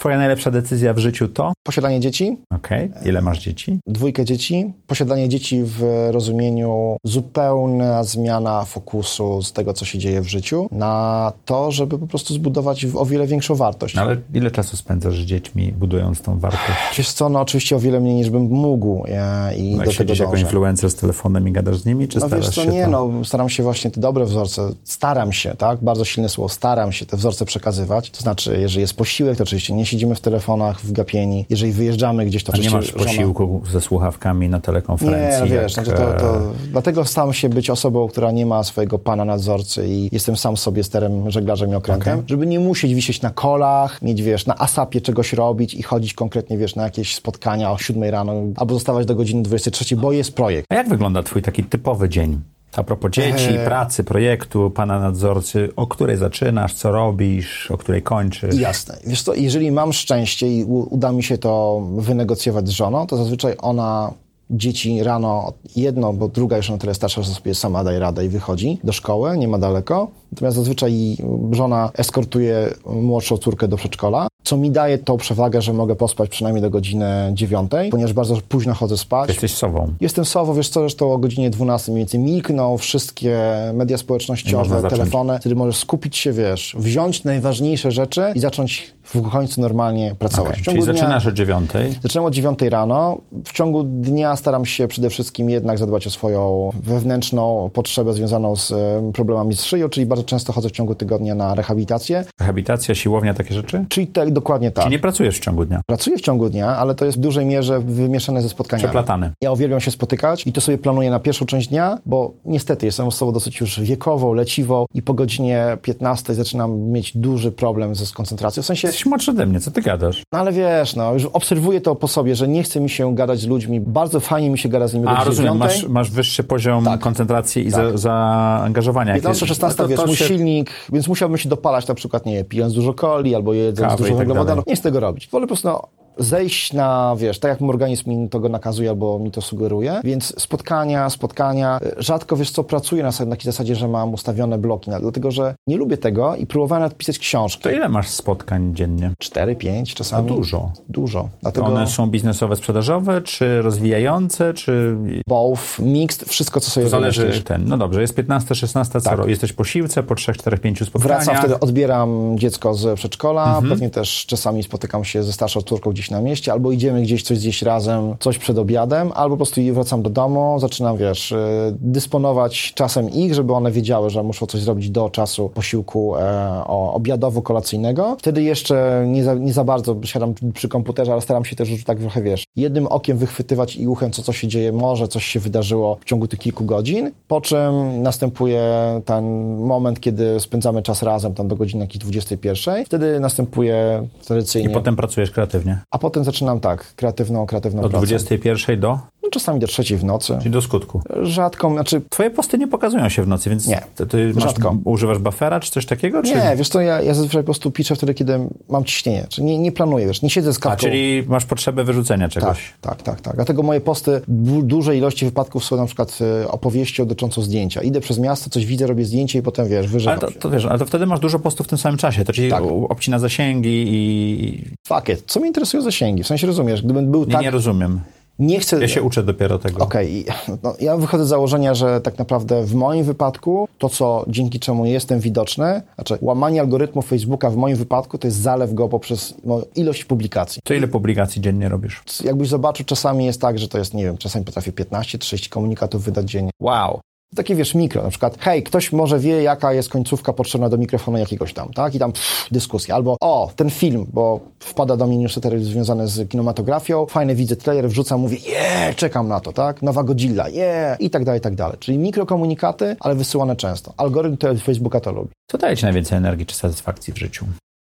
Twoja najlepsza decyzja w życiu to? Posiadanie dzieci, Okej. Ile masz dzieci? dwójkę dzieci. Posiadanie dzieci w rozumieniu zupełna zmiana fokusu z tego, co się dzieje w życiu, na to, żeby po prostu zbudować o wiele większą wartość. No ale ile czasu spędzasz z dziećmi, budując tą wartość? Wiesz co, no oczywiście o wiele mniej niż bym mógł e, i No, do tego siedzisz jako dążę. influencer z telefonem i gadasz z nimi, czy No starasz wiesz co, się nie, no staram się właśnie te dobre wzorce, staram się, tak, bardzo silne słowo, staram się te wzorce przekazywać, to znaczy, jeżeli jest posiłek, to oczywiście nie siedzimy w telefonach wgapieni, jeżeli wyjeżdżamy gdzieś, to A nie masz żona- posiłku ze słuchawkami na telekonferencji? Nie, no wiesz, jak, znaczy to, to, dlatego staram się być osobą, która nie ma swojego pana nadzorcy i jestem sam sobie sterem, żeglarzem i okrętem, Okej. żeby nie musieć wisieć na kolach, mieć, wiesz, na asapie czegoś robić i chodzić konkretnie, wiesz, na jakieś spotkania o 7 rano albo zostawać do godziny 23, bo jest projekt. A jak wygląda twój taki typowy dzień? A propos dzieci, Eee. pracy, projektu, pana nadzorcy, o której zaczynasz, co robisz, o której kończysz? Jasne. Wiesz co, jeżeli mam szczęście i uda mi się to wynegocjować z żoną, to zazwyczaj ona dzieci rano, jedno, bo druga już na tyle starsza, że sobie sama daje radę i wychodzi do szkoły, nie ma daleko. Natomiast zazwyczaj żona eskortuje młodszą córkę do przedszkola, co mi daje tą przewagę, że mogę pospać przynajmniej do godziny dziewiątej, ponieważ bardzo późno chodzę spać. Jesteś sobą. Jestem sobą, wiesz co, zresztą o godzinie 12 mniej więcej milkną wszystkie media społecznościowe, telefony, wtedy możesz skupić się, wiesz, wziąć najważniejsze rzeczy i zacząć w końcu normalnie pracować. W Czyli dnia- zaczynasz o dziewiątej. Zaczynam od 9 rano. W ciągu dnia staram się przede wszystkim jednak zadbać o swoją wewnętrzną potrzebę związaną z problemami z szyją, czyli bardzo często chodzę w ciągu tygodnia na rehabilitację. Rehabilitacja, siłownia, takie rzeczy? Czyli tak, dokładnie tak. Czy nie pracujesz w ciągu dnia? Pracuję w ciągu dnia, ale to jest w dużej mierze wymieszane ze spotkaniami. Przeplatany. Ja uwielbiam się spotykać i to sobie planuję na pierwszą część dnia, bo niestety jestem osobą dosyć już wiekową, leciwą i po godzinie 15 zaczynam mieć duży problem ze koncentracją. W sensie, Jesteś młodszy ode mnie, co ty gadasz? no ale wiesz, no już obserwuję to po sobie, że nie chce mi się gadać z ludźmi. Bardzo fajnie mi się gada z nimi A, rozumiem, 9. masz, masz wyższy poziom Tak. koncentracji i za, zaangażowania. 15-16, No to- wiesz, to się- silnik, więc musiałbym się dopalać na przykład, nie pijąc dużo coli albo jedząc Kawy dużo tak węglowodanów. nie chcę tego robić. Wolę po prostu no, zejść na, wiesz, tak jak mój organizm mi to go nakazuje albo mi to sugeruje, więc spotkania, spotkania. Rzadko, wiesz co, pracuję na takiej zasadzie, że mam ustawione bloki, dlatego że nie lubię tego i próbowałem nawet pisać książki. To ile masz spotkań dziennie? 4, 5 czasami. Dużo. Dużo. Dlatego one są biznesowe, sprzedażowe, czy rozwijające, czy... both, mixed, wszystko, co sobie To zależy wymyślisz. ten. No dobrze, jest 15, 16, co Tak. ro- Jesteś po siłce, po 3, 4, 5 spotkaniach. Wracam wtedy, odbieram dziecko z przedszkola, Mhm. pewnie też czasami spotykam się ze starszą córką gdzieś na mieście, albo idziemy gdzieś coś zjeść razem, coś przed obiadem, albo po prostu wracam do domu, zaczynam, wiesz, y, dysponować czasem ich, żeby one wiedziały, że muszą coś zrobić do czasu posiłku e, obiadowo-kolacyjnego. Wtedy jeszcze nie za, nie za bardzo siadam przy komputerze, ale staram się też już tak trochę, wiesz, jednym okiem wychwytywać i uchem, co, co się dzieje, może coś się wydarzyło w ciągu tych kilku godzin, po czym następuje ten moment, kiedy spędzamy czas razem, tam do godziny jakiejś 21. Wtedy następuje tradycyjnie. I potem pracujesz kreatywnie. A potem zaczynam tak, kreatywną, kreatywną Od pracę. 21 do? No, czasami do trzeciej w nocy. Czyli do skutku. Rzadko, znaczy Twoje posty nie pokazują się w nocy, więc Nie. ty, ty masz, Rzadko. używasz buffera czy coś takiego? Czy... nie, wiesz co, ja, ja zazwyczaj po prostu piszę wtedy, kiedy mam ciśnienie. Czyli nie, nie planuję, wiesz, nie siedzę z A, kartką. czyli masz potrzebę wyrzucenia Tak, czegoś. tak, tak, tak. Dlatego moje posty w dużej ilości wypadków są na przykład e, opowieścią dotyczącą zdjęcia. Idę przez miasto, coś widzę, robię zdjęcie i potem, wiesz, wyżywam to, to wiesz, ale to wtedy masz dużo postów w tym samym czasie. To ci Tak. obcina zasięgi i... Fuck it. Co mnie interesują zasięgi? W sensie rozumiesz, gdybym był Nie, tak... nie rozumiem. Nie chcę... Ja się uczę dopiero tego. Okej, no, ja wychodzę z założenia, że tak naprawdę w moim wypadku to, co dzięki czemu jestem widoczny, znaczy łamanie algorytmu Facebooka w moim wypadku to jest zalew go poprzez no, ilość publikacji. To ile publikacji dziennie robisz? Jakbyś zobaczył, czasami jest tak, że to jest, nie wiem, czasami potrafię 15-30 komunikatów wydać dziennie. Wow. Takie wiesz, mikro, na przykład, hej, ktoś może wie, jaka jest końcówka potrzebna do mikrofonu jakiegoś tam, tak? I tam pff, dyskusja. Albo, o, ten film, bo wpada do mnie newsletter związany z kinematografią, fajny widzę trailer, wrzucam, mówię, je, czekam na to, tak? Nowa Godzilla, je, i tak dalej, i tak dalej. Czyli mikrokomunikaty, ale wysyłane często. Algorytm to Facebooka to lubi. Co daje ci najwięcej energii czy satysfakcji w życiu?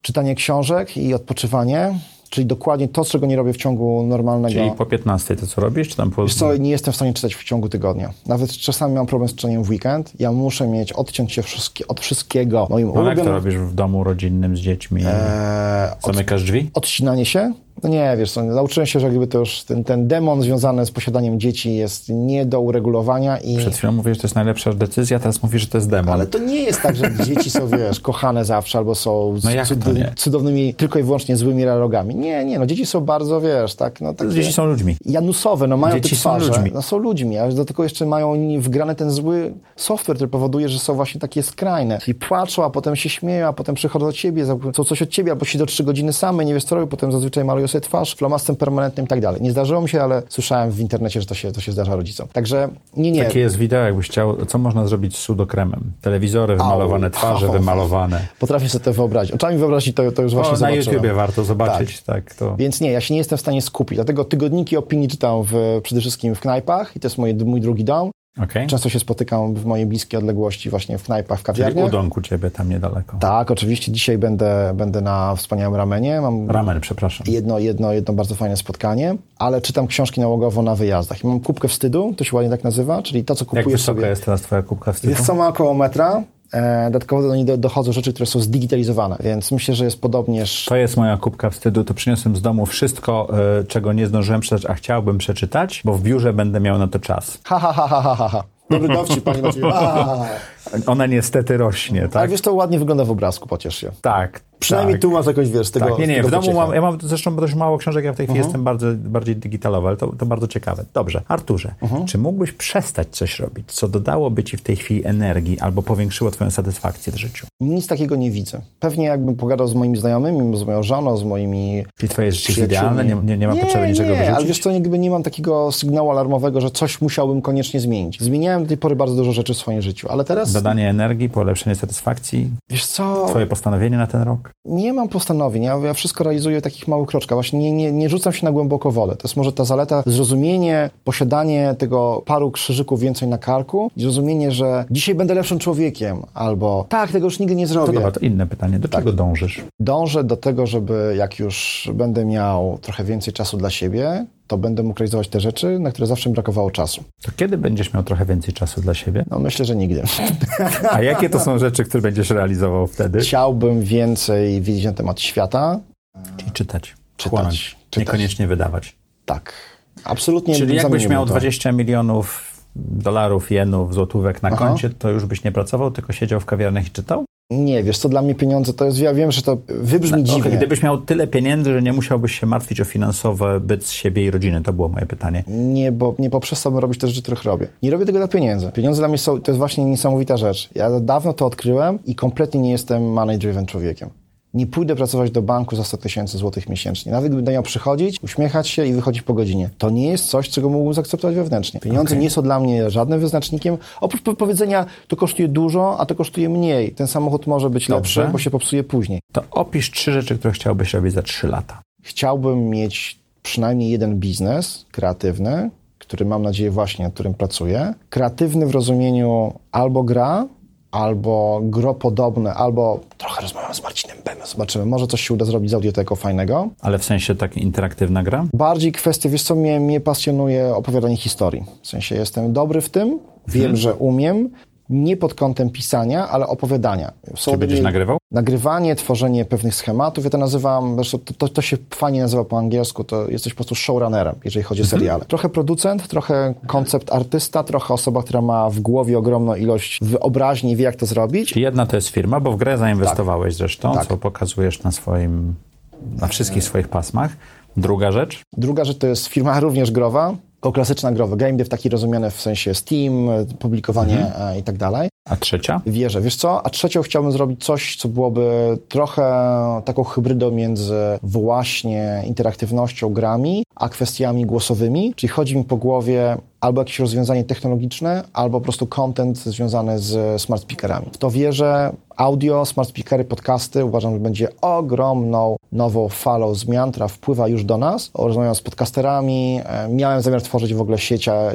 Czytanie książek i odpoczywanie, czyli dokładnie to, czego nie robię w ciągu normalnego... Czyli po 15 to co robisz, czy tam po... Wiesz co, nie jestem w stanie czytać w ciągu tygodnia. Nawet czasami mam problem z czytaniem w weekend. Ja muszę mieć, odciąć się wszystkie, od wszystkiego. Moim No jak to ulubionym... robisz w domu rodzinnym z dziećmi? Eee, od, Zamykasz drzwi? odcinanie się? No nie, wiesz co, nauczyłem się, że jakby to już ten, ten demon związany z posiadaniem dzieci jest nie do uregulowania i... Przed chwilą mówisz, że to jest najlepsza decyzja, teraz mówisz, że to jest demon. Ale to nie jest tak, że dzieci są, wiesz, kochane zawsze albo są No cudownymi, tylko i wyłącznie złymi rarogami. Nie, nie, no dzieci są bardzo, wiesz, tak, no takie... Dzieci są ludźmi. Janusowe, no mają Dzieci te są twarze. ludźmi. No są ludźmi, a do tego jeszcze mają wgrany ten zły software, który powoduje, że są właśnie takie skrajne. I płaczą, a potem się śmieją, a potem przychodzą do ciebie, chcą coś od ciebie, albo siedzą trzy godziny same, nie wiesz co robią, potem zazwyczaj malują sobie twarz, flomastem permanentnym i tak dalej. Nie zdarzyło mi się, ale słyszałem w internecie, że to się, to się zdarza rodzicom. Także nie, nie. Takie jest wideo, jakbyś chciał, co można zrobić z sudokremem? Telewizory, wymalowane twarze, Au. wymalowane. Potrafię sobie to wyobrazić. Oczami wyobrazić to, to już właśnie O, na zobaczyłem. YouTubie warto zobaczyć, tak, to... Więc nie, ja się nie jestem w stanie skupić. Dlatego tygodniki opinii czytam w, przede wszystkim w knajpach i to jest moje, mój drugi dom. Okej. Często się spotykam w mojej bliskiej odległości właśnie w knajpach, w Czyli kawiarniach. udonku ciebie tam niedaleko. Tak, oczywiście dzisiaj będę, będę na wspaniałym ramenie. Mam Ramen, przepraszam. jedno, jedno, jedno bardzo fajne spotkanie, ale czytam książki nałogowo na wyjazdach. I mam kubkę wstydu, to się ładnie tak nazywa, czyli to, co Jak kupujesz wysoka sobie. jest teraz twoja kubka wstydu? Jest co ma około metra. E, dodatkowo do niej do- dochodzą rzeczy, które są zdigitalizowane, więc myślę, że jest podobnież... To jest moja kubka wstydu, to przyniosłem z domu wszystko, y, czego nie zdążyłem przeczytać, a chciałbym przeczytać, bo w biurze będę miał na to czas. Ha, ha, ha, ha, ha, ha, ha. Dobry dowcip, panie Macieju. *laughs* Ona niestety rośnie, Ale tak? wiesz, to ładnie wygląda w obrazku, pociesz się. Tak. Przynajmniej tak. tu masz jakoś, wiesz, z tego Tak, nie, nie, tego w domu mam, ja mam zresztą dość mało książek, ja w tej chwili Mhm. jestem bardzo, bardziej digitalowy, ale to, to bardzo ciekawe. Dobrze, Arturze, Mhm. czy mógłbyś przestać coś robić, co dodałoby ci w tej chwili energii albo powiększyło twoją satysfakcję w życiu? Nic takiego nie widzę. Pewnie jakbym pogadał z moimi znajomymi, z moją żoną, z moimi Czyli twoje życie jest idealne, nie, nie, nie ma potrzeby niczego nie, wyrzucić? ale wiesz co, nigdy nie mam takiego sygnału alarmowego, że coś musiałbym koniecznie zmienić. Zmieniałem do tej pory bardzo dużo rzeczy w swoim życiu, ale teraz, Dodanie energii, polepszenie satysfakcji, wiesz co, twoje postanowienie na ten rok? nie mam postanowień. Ja, ja wszystko realizuję w takich małych kroczkach. Właśnie nie, nie, nie rzucam się na głęboko wodę. To jest może ta zaleta, zrozumienie, posiadanie tego paru krzyżyków więcej na karku i zrozumienie, że dzisiaj będę lepszym człowiekiem, albo tak, tego już nigdy nie To zrobię. dobra, to inne pytanie. Do Tak. czego dążysz? Dążę do tego, żeby jak już będę miał trochę więcej czasu dla siebie, to będę mógł realizować te rzeczy, na które zawsze mi brakowało czasu. To kiedy będziesz miał trochę więcej czasu dla siebie? No myślę, że nigdy. A jakie to są rzeczy, które będziesz realizował wtedy? Chciałbym więcej wiedzieć na temat świata. Czyli czytać, Czytać, chłonąć, czytać. niekoniecznie wydawać. Tak. Absolutnie Czyli jakbyś miał to. 20 milionów dolarów, jenów, złotówek na Aha. koncie, to już byś nie pracował, tylko siedział w kawiarniach i czytał? Nie, wiesz co, dla mnie pieniądze to jest, ja wiem, że to wybrzmi Okej, dziwnie. Gdybyś miał tyle pieniędzy, że nie musiałbyś się martwić o finansowy byt siebie i rodziny, to było moje pytanie. Nie, bo nie poprzestałbym robić te rzeczy, których robię. Nie robię tego dla pieniędzy. Pieniądze dla mnie są, to jest właśnie niesamowita rzecz. Ja dawno to odkryłem i kompletnie nie jestem money-driven człowiekiem. Nie pójdę pracować do banku za 100 tysięcy złotych miesięcznie. Nawet gdybym miał przychodzić, uśmiechać się i wychodzić po godzinie. To nie jest coś, czego mógłbym zaakceptować wewnętrznie. Pieniądze Okej. nie są dla mnie żadnym wyznacznikiem. Oprócz po- powiedzenia, to kosztuje dużo, a to kosztuje mniej. Ten samochód może być Dobrze. lepszy, bo się popsuje później. To opisz trzy rzeczy, które chciałbyś robić za trzy lata. Chciałbym mieć przynajmniej jeden biznes kreatywny, który mam nadzieję właśnie, nad którym pracuję. Kreatywny w rozumieniu albo gra, albo gropodobne, albo trochę rozmawiam z Marcinem Bemem, zobaczymy, może coś się uda zrobić z audioteką fajnego. Ale w sensie tak interaktywna gra? Bardziej kwestia, wiesz co, mnie, mnie pasjonuje opowiadanie historii. W sensie jestem dobry w tym, wiem, że umiem, nie pod kątem pisania, ale opowiadania. Są Czy będziesz nagrywał? Nagrywanie, tworzenie pewnych schematów, ja to nazywam, zresztą to, to, to się fajnie nazywa po angielsku, to jesteś po prostu showrunnerem, jeżeli chodzi o seriale. Trochę producent, trochę koncept artysta, trochę osoba, która ma w głowie ogromną ilość wyobraźni i wie, jak to zrobić. Czyli jedna to jest firma, bo w grę zainwestowałeś zresztą, Tak. co pokazujesz na swoim, na wszystkich swoich pasmach. Druga rzecz, Druga rzecz to jest firma *laughs* również growa, tylko klasyczna growa, game dev taki rozumiany w sensie Steam, publikowanie e, i tak dalej. A trzecia? Wierzę. Wiesz co? A trzecią chciałbym zrobić coś, co byłoby trochę taką hybrydą między właśnie interaktywnością, grami, a kwestiami głosowymi. Czyli chodzi mi po głowie albo jakieś rozwiązanie technologiczne, albo po prostu content związany z smart speakerami. W to wierzę. Audio, smart speakery, podcasty uważam, że będzie ogromną nową falą zmian, która wpływa już do nas. Rozmawiam z podcasterami, e, miałem zamiar tworzyć w ogóle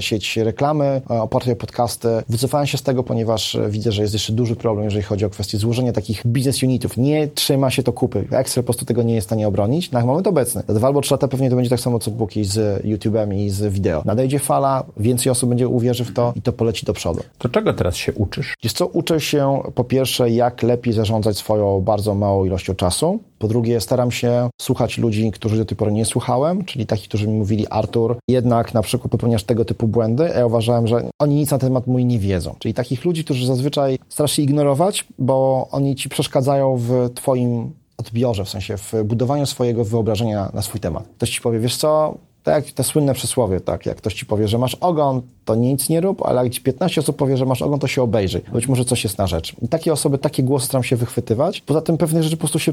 sieć, reklamy e, opartej o podcasty. Wycofałem się z tego, ponieważ e, widzę, że jest jeszcze duży problem, jeżeli chodzi o kwestię złożenia takich business unitów. Nie trzyma się to kupy. Excel po prostu tego nie jest w stanie obronić. Na moment obecny. Za dwa albo trzy lata pewnie to będzie tak samo, co kiedyś z YouTube'em i z wideo. Nadejdzie fala, więcej osób będzie uwierzy w to i to poleci do przodu. To czego teraz się uczysz? Jest co, uczę się po pierwsze, jak lepiej zarządzać swoją bardzo małą ilością czasu. Po drugie, staram się słuchać ludzi, których do tej pory nie słuchałem, czyli takich, którzy mi mówili, Artur, jednak na przykład popełniasz tego typu błędy, a ja uważałem, że oni nic na temat mój nie wiedzą. Czyli takich ludzi, którzy zazwyczaj starasz się ignorować, bo oni ci przeszkadzają w twoim odbiorze, w sensie w budowaniu swojego wyobrażenia na swój temat. Ktoś ci powie, wiesz co, tak jak te słynne przysłowie, tak, jak ktoś ci powie, że masz ogon, to nic nie rób, ale jak ci 15 osób powie, że masz ogon, to się obejrzyj. Być może coś jest na rzecz. I takie osoby, takie głosy staram się wychwytywać. Poza tym pewne rzeczy po prostu się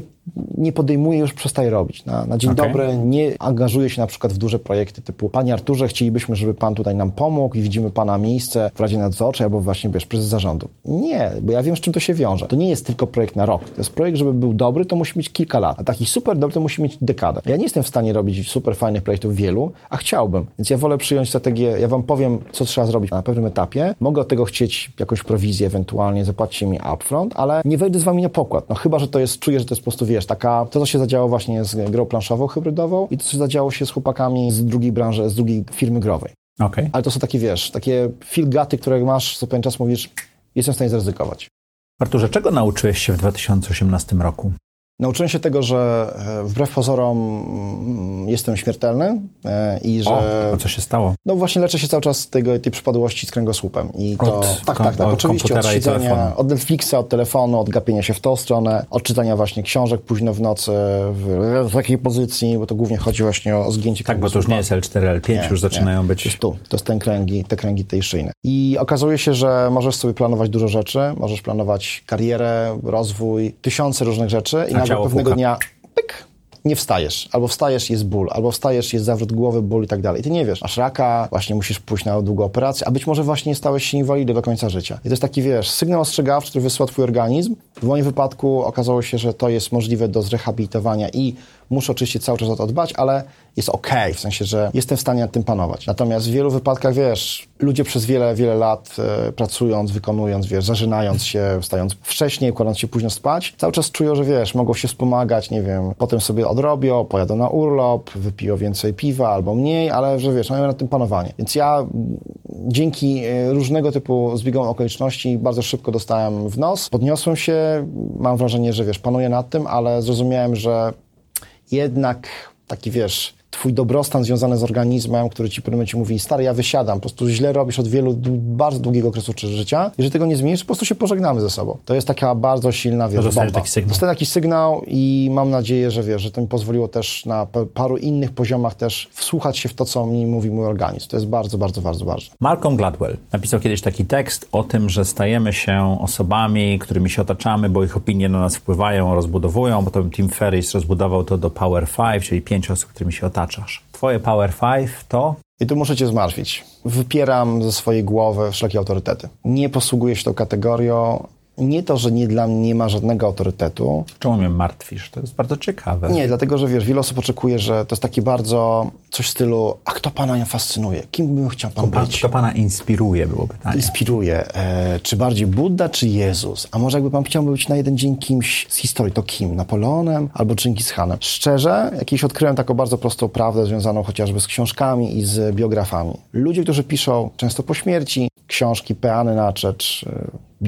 nie podejmuje, już przestaje robić. Na, na dzień okay. dobry nie angażuje się na przykład w duże projekty typu Panie Arturze, chcielibyśmy, żeby Pan tutaj nam pomógł i widzimy Pana miejsce w Radzie Nadzorczej albo właśnie, wiesz, prezes zarządu. Nie, bo ja wiem, z czym to się wiąże. To nie jest tylko projekt na rok. To jest projekt, żeby był dobry, to musi mieć kilka lat. A taki super dobry, to musi mieć dekadę. Ja nie jestem w stanie robić super fajnych projektów wielu, a chciałbym. Więc ja wolę przyjąć strategię, ja Wam powiem, co trzeba zrobić na pewnym etapie. Mogę od tego chcieć jakąś prowizję, ewentualnie zapłacić mi upfront, ale nie wejdę z Wami na pokład. No chyba, że to jest, czuję, że to jest po prostu, wiesz, taka, to co się zadziało właśnie z grą planszową, hybrydową i to, co zadziało się z chłopakami z drugiej branży, z drugiej firmy growej. Okay. Ale to są takie, wiesz, takie filgaty, które masz, co pewien czas mówisz, jestem w stanie zaryzykować. Arturze, czego nauczyłeś się w 2018 roku? Nauczyłem się tego, że e, wbrew pozorom mm, jestem śmiertelny e, i że... O, a co się stało? No właśnie leczę się cały czas tego, tej przypadłości z kręgosłupem. I to... Od, tak, tak, tak. Oczywiście od siedzenia, od Netflixa, od telefonu, od gapienia się w tą stronę, od czytania właśnie książek późno w nocy, w, w takiej pozycji, bo to głównie chodzi właśnie o zgięcie Tak, bo to już nie jest L4, L5, nie, już zaczynają nie. być... To jest tu, to jest ten kręgi, te kręgi tej szyjne. I okazuje się, że możesz sobie planować dużo rzeczy, możesz planować karierę, rozwój, tysiące różnych rzeczy i nagle pewnego puka. dnia pyk, nie wstajesz, albo wstajesz, jest ból, albo wstajesz, jest zawrót głowy, ból i tak dalej. I ty nie wiesz, masz raka, właśnie musisz pójść na długą operację, a być może właśnie stałeś się inwalidą do końca życia. I to jest taki, wiesz, sygnał ostrzegawczy, który wysłał twój organizm. W moim wypadku okazało się, że to jest możliwe do zrehabilitowania i muszę oczywiście cały czas o to dbać, ale jest ok, w sensie, że jestem w stanie nad tym panować. Natomiast w wielu wypadkach, wiesz, ludzie przez wiele, wiele lat e, pracując, wykonując, wiesz, zażynając się, wstając wcześniej, kładąc się późno spać, cały czas czują, że wiesz, mogą się wspomagać, nie wiem, potem sobie odrobią, pojadą na urlop, wypiją więcej piwa albo mniej, ale że wiesz, mają nad tym panowanie. Więc ja dzięki e, różnego typu zbiegom okoliczności bardzo szybko dostałem w nos, podniosłem się, mam wrażenie, że wiesz, panuję nad tym, ale zrozumiałem, że jednak taki wiesz, twój dobrostan związany z organizmem, który ci w pewnym momencie mówi, stary, ja wysiadam, po prostu źle robisz od wielu, bardzo długiego okresu życia. Jeżeli tego nie zmienisz, po prostu się pożegnamy ze sobą. To jest taka bardzo silna, wiesz, bomba. taki sygnał. Dostałem taki sygnał i mam nadzieję, że wiesz, że to mi pozwoliło też na paru innych poziomach też wsłuchać się w to, co mi mówi mój organizm. To jest bardzo, bardzo, bardzo ważne. Malcolm Gladwell napisał kiedyś taki tekst o tym, że stajemy się osobami, którymi się otaczamy, bo ich opinie na nas wpływają, rozbudowują. Potem Tim Ferriss rozbudował to do Power Five, czyli pięć osób, którymi się otaczasz. Twoje Power Five to? I tu muszę cię zmartwić. Wypieram ze swojej głowy wszelkie autorytety. Nie posługuję się tą kategorią nie to, że nie dla mnie nie ma żadnego autorytetu. Czemu mnie martwisz? To jest bardzo ciekawe. Nie, dlatego, że wiesz, wiele osób oczekuje, że to jest takie bardzo coś w stylu, a kto pana fascynuje? Kim bym chciał pan kto, być? Kto pana inspiruje, było pytanie. Inspiruje. E, czy bardziej Buddha, czy Jezus? A może jakby pan chciał być na jeden dzień kimś z historii, to kim? Napoleonem albo Genghis Hanem? Szczerze, jakieś odkryłem taką bardzo prostą prawdę związaną chociażby z książkami i z biografami. Ludzie, którzy piszą często po śmierci książki peany na czecz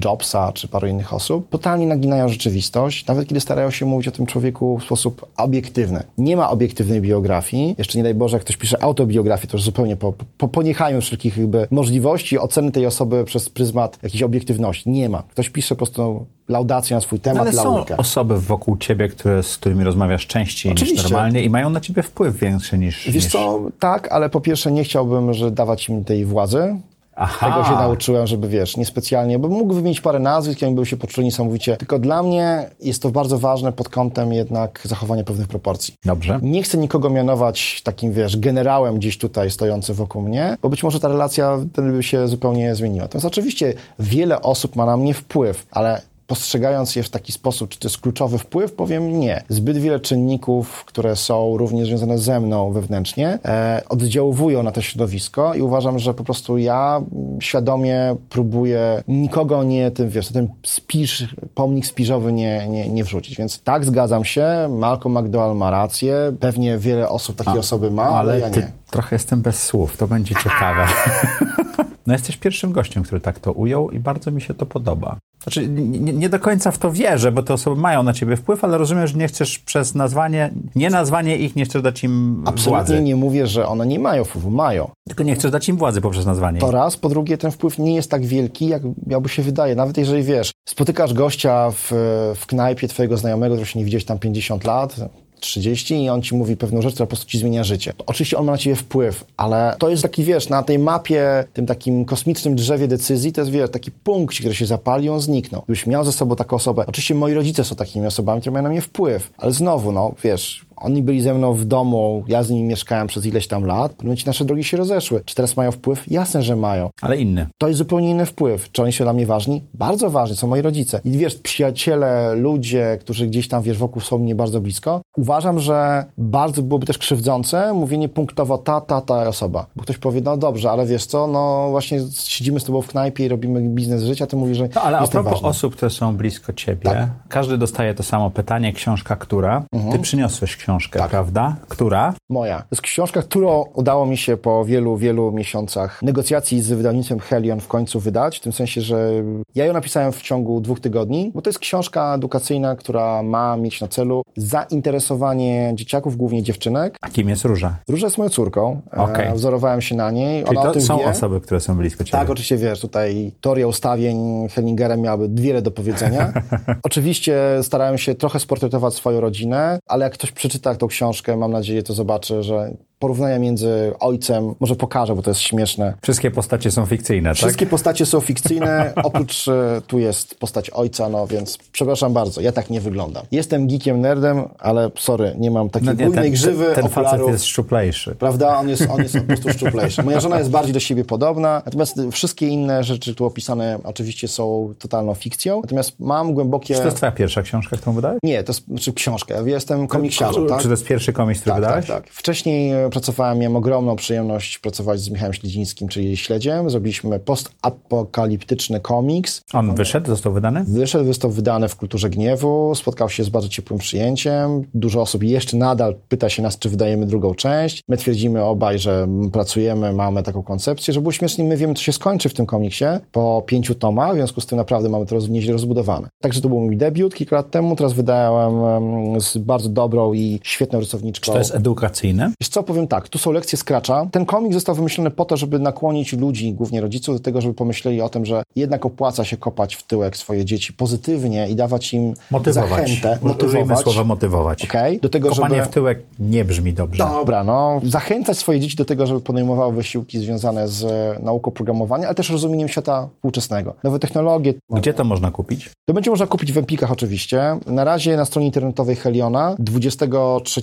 Jobsa czy paru innych osób, totalnie naginają rzeczywistość, nawet kiedy starają się mówić o tym człowieku w sposób obiektywny. Nie ma obiektywnej biografii. Jeszcze nie daj Boże, jak ktoś pisze autobiografię, to już zupełnie po, po, poniechajmy wszelkich jakby możliwości oceny tej osoby przez pryzmat jakiejś obiektywności. Nie ma. Ktoś pisze po prostu laudację na swój temat, Ale są osoby wokół ciebie, które, z którymi rozmawiasz częściej Oczywiście. niż normalnie i mają na ciebie wpływ większy niż... Wiesz niż... co, tak, ale po pierwsze nie chciałbym, że dawać im tej władzy, Aha. Tego się nauczyłem, żeby wiesz, niespecjalnie, bo mógł wymienić parę nazwisk, oni by się poczuli niesamowicie. Tylko dla mnie jest to bardzo ważne pod kątem jednak zachowania pewnych proporcji. Dobrze. Nie chcę nikogo mianować takim, wiesz, generałem gdzieś tutaj stojący wokół mnie, bo być może ta relacja wtedy by się zupełnie zmieniła. Natomiast oczywiście wiele osób ma na mnie wpływ, ale postrzegając je w taki sposób, czy to jest kluczowy wpływ, powiem nie. Zbyt wiele czynników, które są również związane ze mną wewnętrznie, e, oddziaływują na to środowisko i uważam, że po prostu ja świadomie próbuję nikogo nie, tym, wiesz, ten spisz, pomnik spiżowy nie, nie, nie wrzucić. Więc tak, zgadzam się, Malcolm McDowell ma rację, pewnie wiele osób takie osoby ma, ale, Ale ja nie. trochę jestem bez słów, to będzie ciekawe. *laughs* No jesteś pierwszym gościem, który tak to ujął i bardzo mi się to podoba. Znaczy, nie, nie do końca w to wierzę, bo te osoby mają na ciebie wpływ, ale rozumiem, że nie chcesz przez nazwanie, nie nazwanie ich, nie chcesz dać im Absolutnie władzy. nie mówię, że one nie mają wpływu, mają. Tylko nie chcesz dać im władzy poprzez nazwanie. To ich. raz, po drugie ten wpływ nie jest tak wielki, jak jakby się wydaje. Nawet jeżeli wiesz, spotykasz gościa w, w knajpie twojego znajomego, który się nie widziałeś tam 50 lat, 30 i on ci mówi pewną rzecz, która po prostu ci zmienia życie. Oczywiście on ma na ciebie wpływ, ale to jest taki, wiesz, na tej mapie, tym takim kosmicznym drzewie decyzji, to jest, wiesz, taki punkt, który się zapali i on zniknął. Gdybyś miał ze sobą taką osobę, oczywiście moi rodzice są takimi osobami, które mają na mnie wpływ, ale znowu, no, wiesz, oni byli ze mną w domu, ja z nimi mieszkałem przez ileś tam lat, w pewnym momencie nasze drogi się rozeszły. Czy teraz mają wpływ? Jasne, że mają. Ale inny. To jest zupełnie inny wpływ. Czy oni są dla mnie ważni? Bardzo ważni, są moi rodzice. I wiesz, przyjaciele, ludzie, którzy gdzieś tam, wiesz, wokół są mnie bardzo blisko. Uważam, że bardzo byłoby też krzywdzące mówienie punktowo ta, ta, ta osoba. Bo ktoś powie, no dobrze, ale wiesz co, no właśnie siedzimy z tobą w knajpie i robimy biznes życia, ty mówisz, że No, ale a propos osób, które są blisko ciebie, Tak. każdy dostaje to samo pytanie, książka która? Ty przyniosłeś książkę, prawda? Która? Moja. To jest książka, którą udało mi się po wielu, wielu miesiącach negocjacji z wydawnictwem Helion w końcu wydać, w tym sensie, że ja ją napisałem w ciągu dwóch tygodni, bo to jest książka edukacyjna, która ma mieć na celu zainteresowanie dzieciaków, głównie dziewczynek. A kim jest Róża? Róża jest moją córką, e, wzorowałem się na niej, Czyli ona to są wie. osoby, które są blisko ciebie. Tak, oczywiście wiesz, tutaj teoria ustawień Hellingerem miałaby wiele do powiedzenia. *laughs* oczywiście starałem się trochę sportretować swoją rodzinę, ale jak ktoś przeczyta tą książkę, mam nadzieję, to zobaczy, że porównania między ojcem, może pokażę, bo to jest śmieszne. Wszystkie postacie są fikcyjne, Wszystkie postacie są fikcyjne, *laughs* oprócz e, tu jest postać ojca, no więc przepraszam bardzo, ja tak nie wyglądam. Jestem geekiem, nerdem, ale sorry, nie mam takiej tak? No nie, bujnej ten, grzywy, ten, ten facet jest szczuplejszy. Prawda? On jest, on jest po prostu *laughs* szczuplejszy. Moja żona jest bardziej do siebie podobna, natomiast wszystkie inne rzeczy tu opisane oczywiście są totalną fikcją. Natomiast mam głębokie... Czy to jest twoja pierwsza książka, którą wydałeś? Nie, to jest znaczy książka. Ja jestem komiksiarzem, tak? Czy to jest pierwszy komiks, który Tak, tak, wydałeś? tak. Wcześniej pracowałem, miałem ogromną przyjemność pracować z Michałem Śledzińskim, czyli Śledziem. Zrobiliśmy postapokaliptyczny komiks. On wyszedł, został wydany? Wyszedł, został wydany w Kulturze Gniewu, spotkał się z bardzo ciepłym przyjęciem. Dużo osób jeszcze nadal pyta się nas, czy wydajemy drugą część. My twierdzimy obaj, że pracujemy, mamy taką koncepcję, że było śmiesznie, my wiemy, co się skończy w tym komiksie po pięciu tomach, w związku z tym naprawdę mamy to nieźle rozbudowane. Także to był mój debiut kilka lat temu, teraz wydałem em, z bardzo dobrą i świetną rysowniczką. Czy to jest edukacyjne? Wiesz co, powiem tak, tu są lekcje Scratcha. Ten komik został wymyślony po to, żeby nakłonić ludzi, głównie rodziców, do tego, żeby pomyśleli o tym, że jednak opłaca się kopać w tyłek swoje dzieci pozytywnie i dawać im Motywować. zachętę, Użyjmy motywować. słowa motywować. Okej? Do tego, Kopanie żeby... w tyłek nie brzmi dobrze. Dobra, no, zachęcać swoje dzieci do tego, żeby podejmowały wysiłki związane z e, nauką programowania, ale też rozumieniem świata współczesnego. Nowe technologie. Gdzie to można kupić? To będzie można kupić w Empikach oczywiście. Na razie na stronie internetowej Heliona 23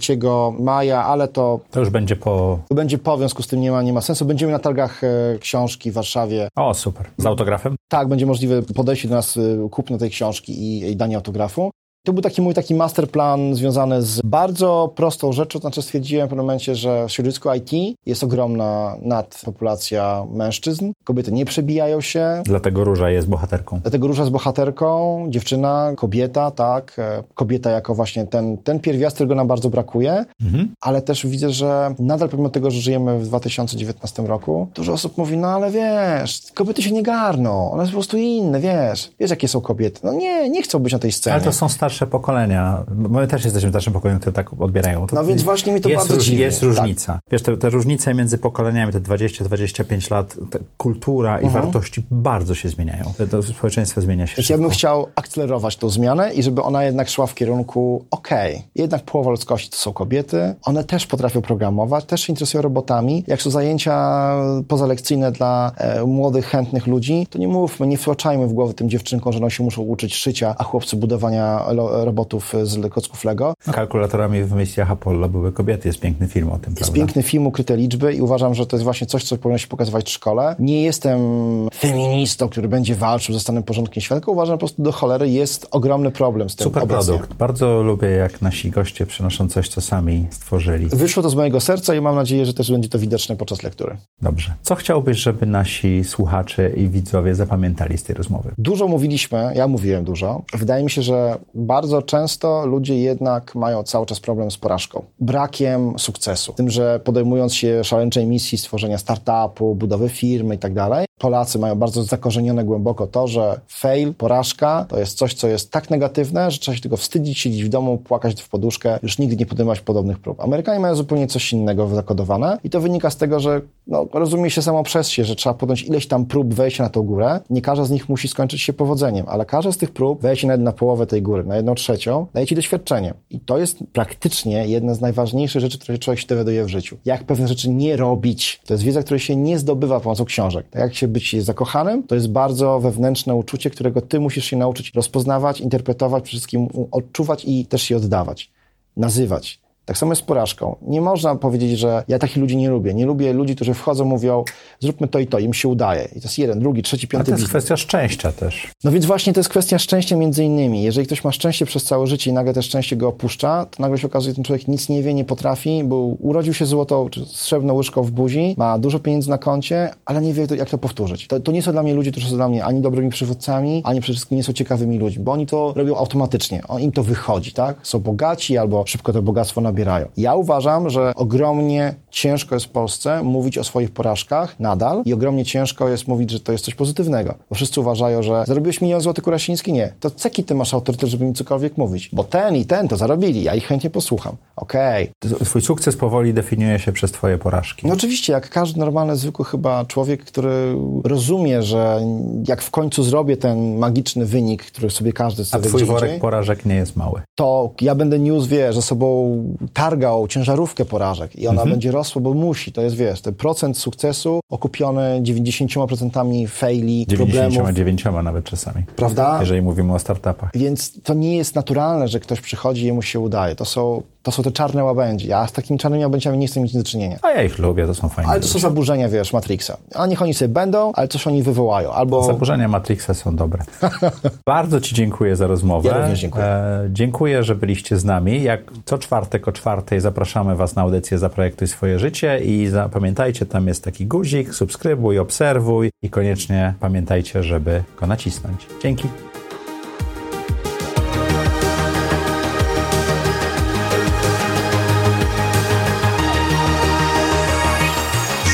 maja, ale to, To już będzie po... to będzie po, w związku z tym nie ma, nie ma sensu. Będziemy na targach e, książki w Warszawie. O, super. Z autografem? Tak, będzie możliwe podejście do nas, e, kupno tej książki i, i danie autografu. To był taki mój taki masterplan związany z bardzo prostą rzeczą, to znaczy stwierdziłem w pewnym momencie, że w środowisku IT jest ogromna nadpopulacja mężczyzn, kobiety nie przebijają się, Dlatego Róża jest bohaterką. Dlatego Róża z bohaterką, dziewczyna, kobieta, tak, e, kobieta jako właśnie ten, ten pierwiastek, którego nam bardzo brakuje, ale też widzę, że nadal pomimo tego, że żyjemy w 2019 roku, dużo osób mówi, no ale wiesz, kobiety się nie garną, one są po prostu inne, wiesz, wiesz jakie są kobiety, no nie, nie chcą być na tej scenie. Ale to są stare starsze pokolenia, bo my też jesteśmy starszym pokoleniem, które tak odbierają. To No więc właśnie mi to jest bardzo róż- dziwi. Jest Tak. różnica. Wiesz, te, te różnice między pokoleniami, te 20-25 lat, kultura i Mhm. wartości bardzo się zmieniają. To, społeczeństwo zmienia się Więc ja bym chciał akcelerować tą zmianę i żeby ona jednak szła w kierunku, okej, jednak połowa ludzkości to są kobiety, one też potrafią programować, też się interesują robotami. Jak są zajęcia pozalekcyjne dla e, młodych, chętnych ludzi, to nie mówmy, nie wtłaczajmy w głowę tym dziewczynkom, że one się muszą uczyć szycia, a chłopcy budowania robotów z kocków Lego. Kalkulatorami w misjach Apollo były kobiety. Jest piękny film o tym, Jest prawda? piękny film, ukryte liczby i uważam, że to jest właśnie coś, co powinno się pokazywać w szkole. Nie jestem feministą, który będzie walczył ze stanem porządkiem świata, tylko uważam, po prostu do cholery jest ogromny problem z tym Super obecnie. produkt. Bardzo lubię, jak nasi goście przynoszą coś, co sami stworzyli. Wyszło to z mojego serca i mam nadzieję, że też będzie to widoczne podczas lektury. Dobrze. Co chciałbyś, żeby nasi słuchacze i widzowie zapamiętali z tej rozmowy? Dużo mówiliśmy, ja mówiłem dużo. Wydaje mi się, że bardzo często ludzie jednak mają cały czas problem z porażką. Brakiem sukcesu. Tym, że podejmując się szaleńczej misji stworzenia startupu, budowy firmy i tak dalej, Polacy mają bardzo zakorzenione głęboko to, że fail, porażka to jest coś, co jest tak negatywne, że trzeba się tego wstydzić, siedzieć w domu, płakać w poduszkę, już nigdy nie podejmować podobnych prób. Amerykanie mają zupełnie coś innego zakodowane i to wynika z tego, że no, rozumie się samo przez się, że trzeba podjąć ileś tam prób wejścia na tą górę. Nie każda z nich musi skończyć się powodzeniem, ale każda z tych prób, wejście nawet na połowę tej góry, na jedną trzecią, daje ci doświadczenie. I to jest praktycznie jedna z najważniejszych rzeczy, które człowiek się dowiaduje w życiu. Jak pewne rzeczy nie robić. To jest wiedza, której się nie zdobywa pomocą książek. Tak jak się być zakochanym, to jest bardzo wewnętrzne uczucie, którego ty musisz się nauczyć rozpoznawać, interpretować, przede wszystkim odczuwać i też się oddawać. Nazywać. Tak samo jest z porażką. Nie można powiedzieć, że ja takich ludzi nie lubię. Nie lubię ludzi, którzy wchodzą, mówią, zróbmy to i to, im się udaje. I to jest jeden, drugi, trzeci, A piąty to jest biznes. kwestia szczęścia też. No więc właśnie to jest kwestia szczęścia między innymi. Jeżeli ktoś ma szczęście przez całe życie i nagle te szczęście go opuszcza, to nagle się okazuje, że ten człowiek nic nie wie, nie potrafi, bo urodził się złotą czy srebrną łyżką w buzi, ma dużo pieniędzy na koncie, ale nie wie, jak to powtórzyć. To, to nie są dla mnie ludzie, którzy są dla mnie ani dobrymi przywódcami, ani przede wszystkim nie są ciekawymi ludźmi, bo oni to robią automatycznie. On, im to wychodzi, tak? Są bogaci albo szybko to bogactwo Ja uważam, że ogromnie ciężko jest w Polsce mówić o swoich porażkach nadal i ogromnie ciężko jest mówić, że to jest coś pozytywnego. Bo wszyscy uważają, że zarobiłeś milion złotych Kurasiński? Nie. To ceki ty masz autorytet, żeby mi cokolwiek mówić. Bo ten i ten to zarobili, ja ich chętnie posłucham. Okej. Twój sukces powoli definiuje się przez twoje porażki. No oczywiście, jak każdy normalny, zwykły chyba człowiek, który rozumie, że jak w końcu zrobię ten magiczny wynik, który sobie każdy A sobie twój worek indziej, porażek nie jest mały. to ja będę niósł, wiesz, ze sobą targał ciężarówkę porażek i ona będzie rosła, bo musi. To jest, wiesz, ten procent sukcesu okupiony 90% faili, problemów, 99 nawet czasami. prawda? Jeżeli mówimy o startupach. Więc to nie jest naturalne, że ktoś przychodzi i jemu się udaje. To są, to są te czarne łabędzie. Ja z takimi czarnymi łabędziami nie chcę mieć nic do czynienia. A ja ich lubię, to są fajne Ale to są zaburzenia, wiesz, Matrixa. A niech oni sobie będą, ale coś oni wywołają. Albo Zaburzenia Matrixa są dobre. *laughs* Bardzo Ci dziękuję za rozmowę. Ja również dziękuję. E, dziękuję, że byliście z nami. Jak co czwartek o czwartej zapraszamy Was na audycję Zaprojektuj swoje życie i za, pamiętajcie, tam jest taki guzik, subskrybuj, obserwuj i koniecznie pamiętajcie, żeby go nacisnąć. Dzięki.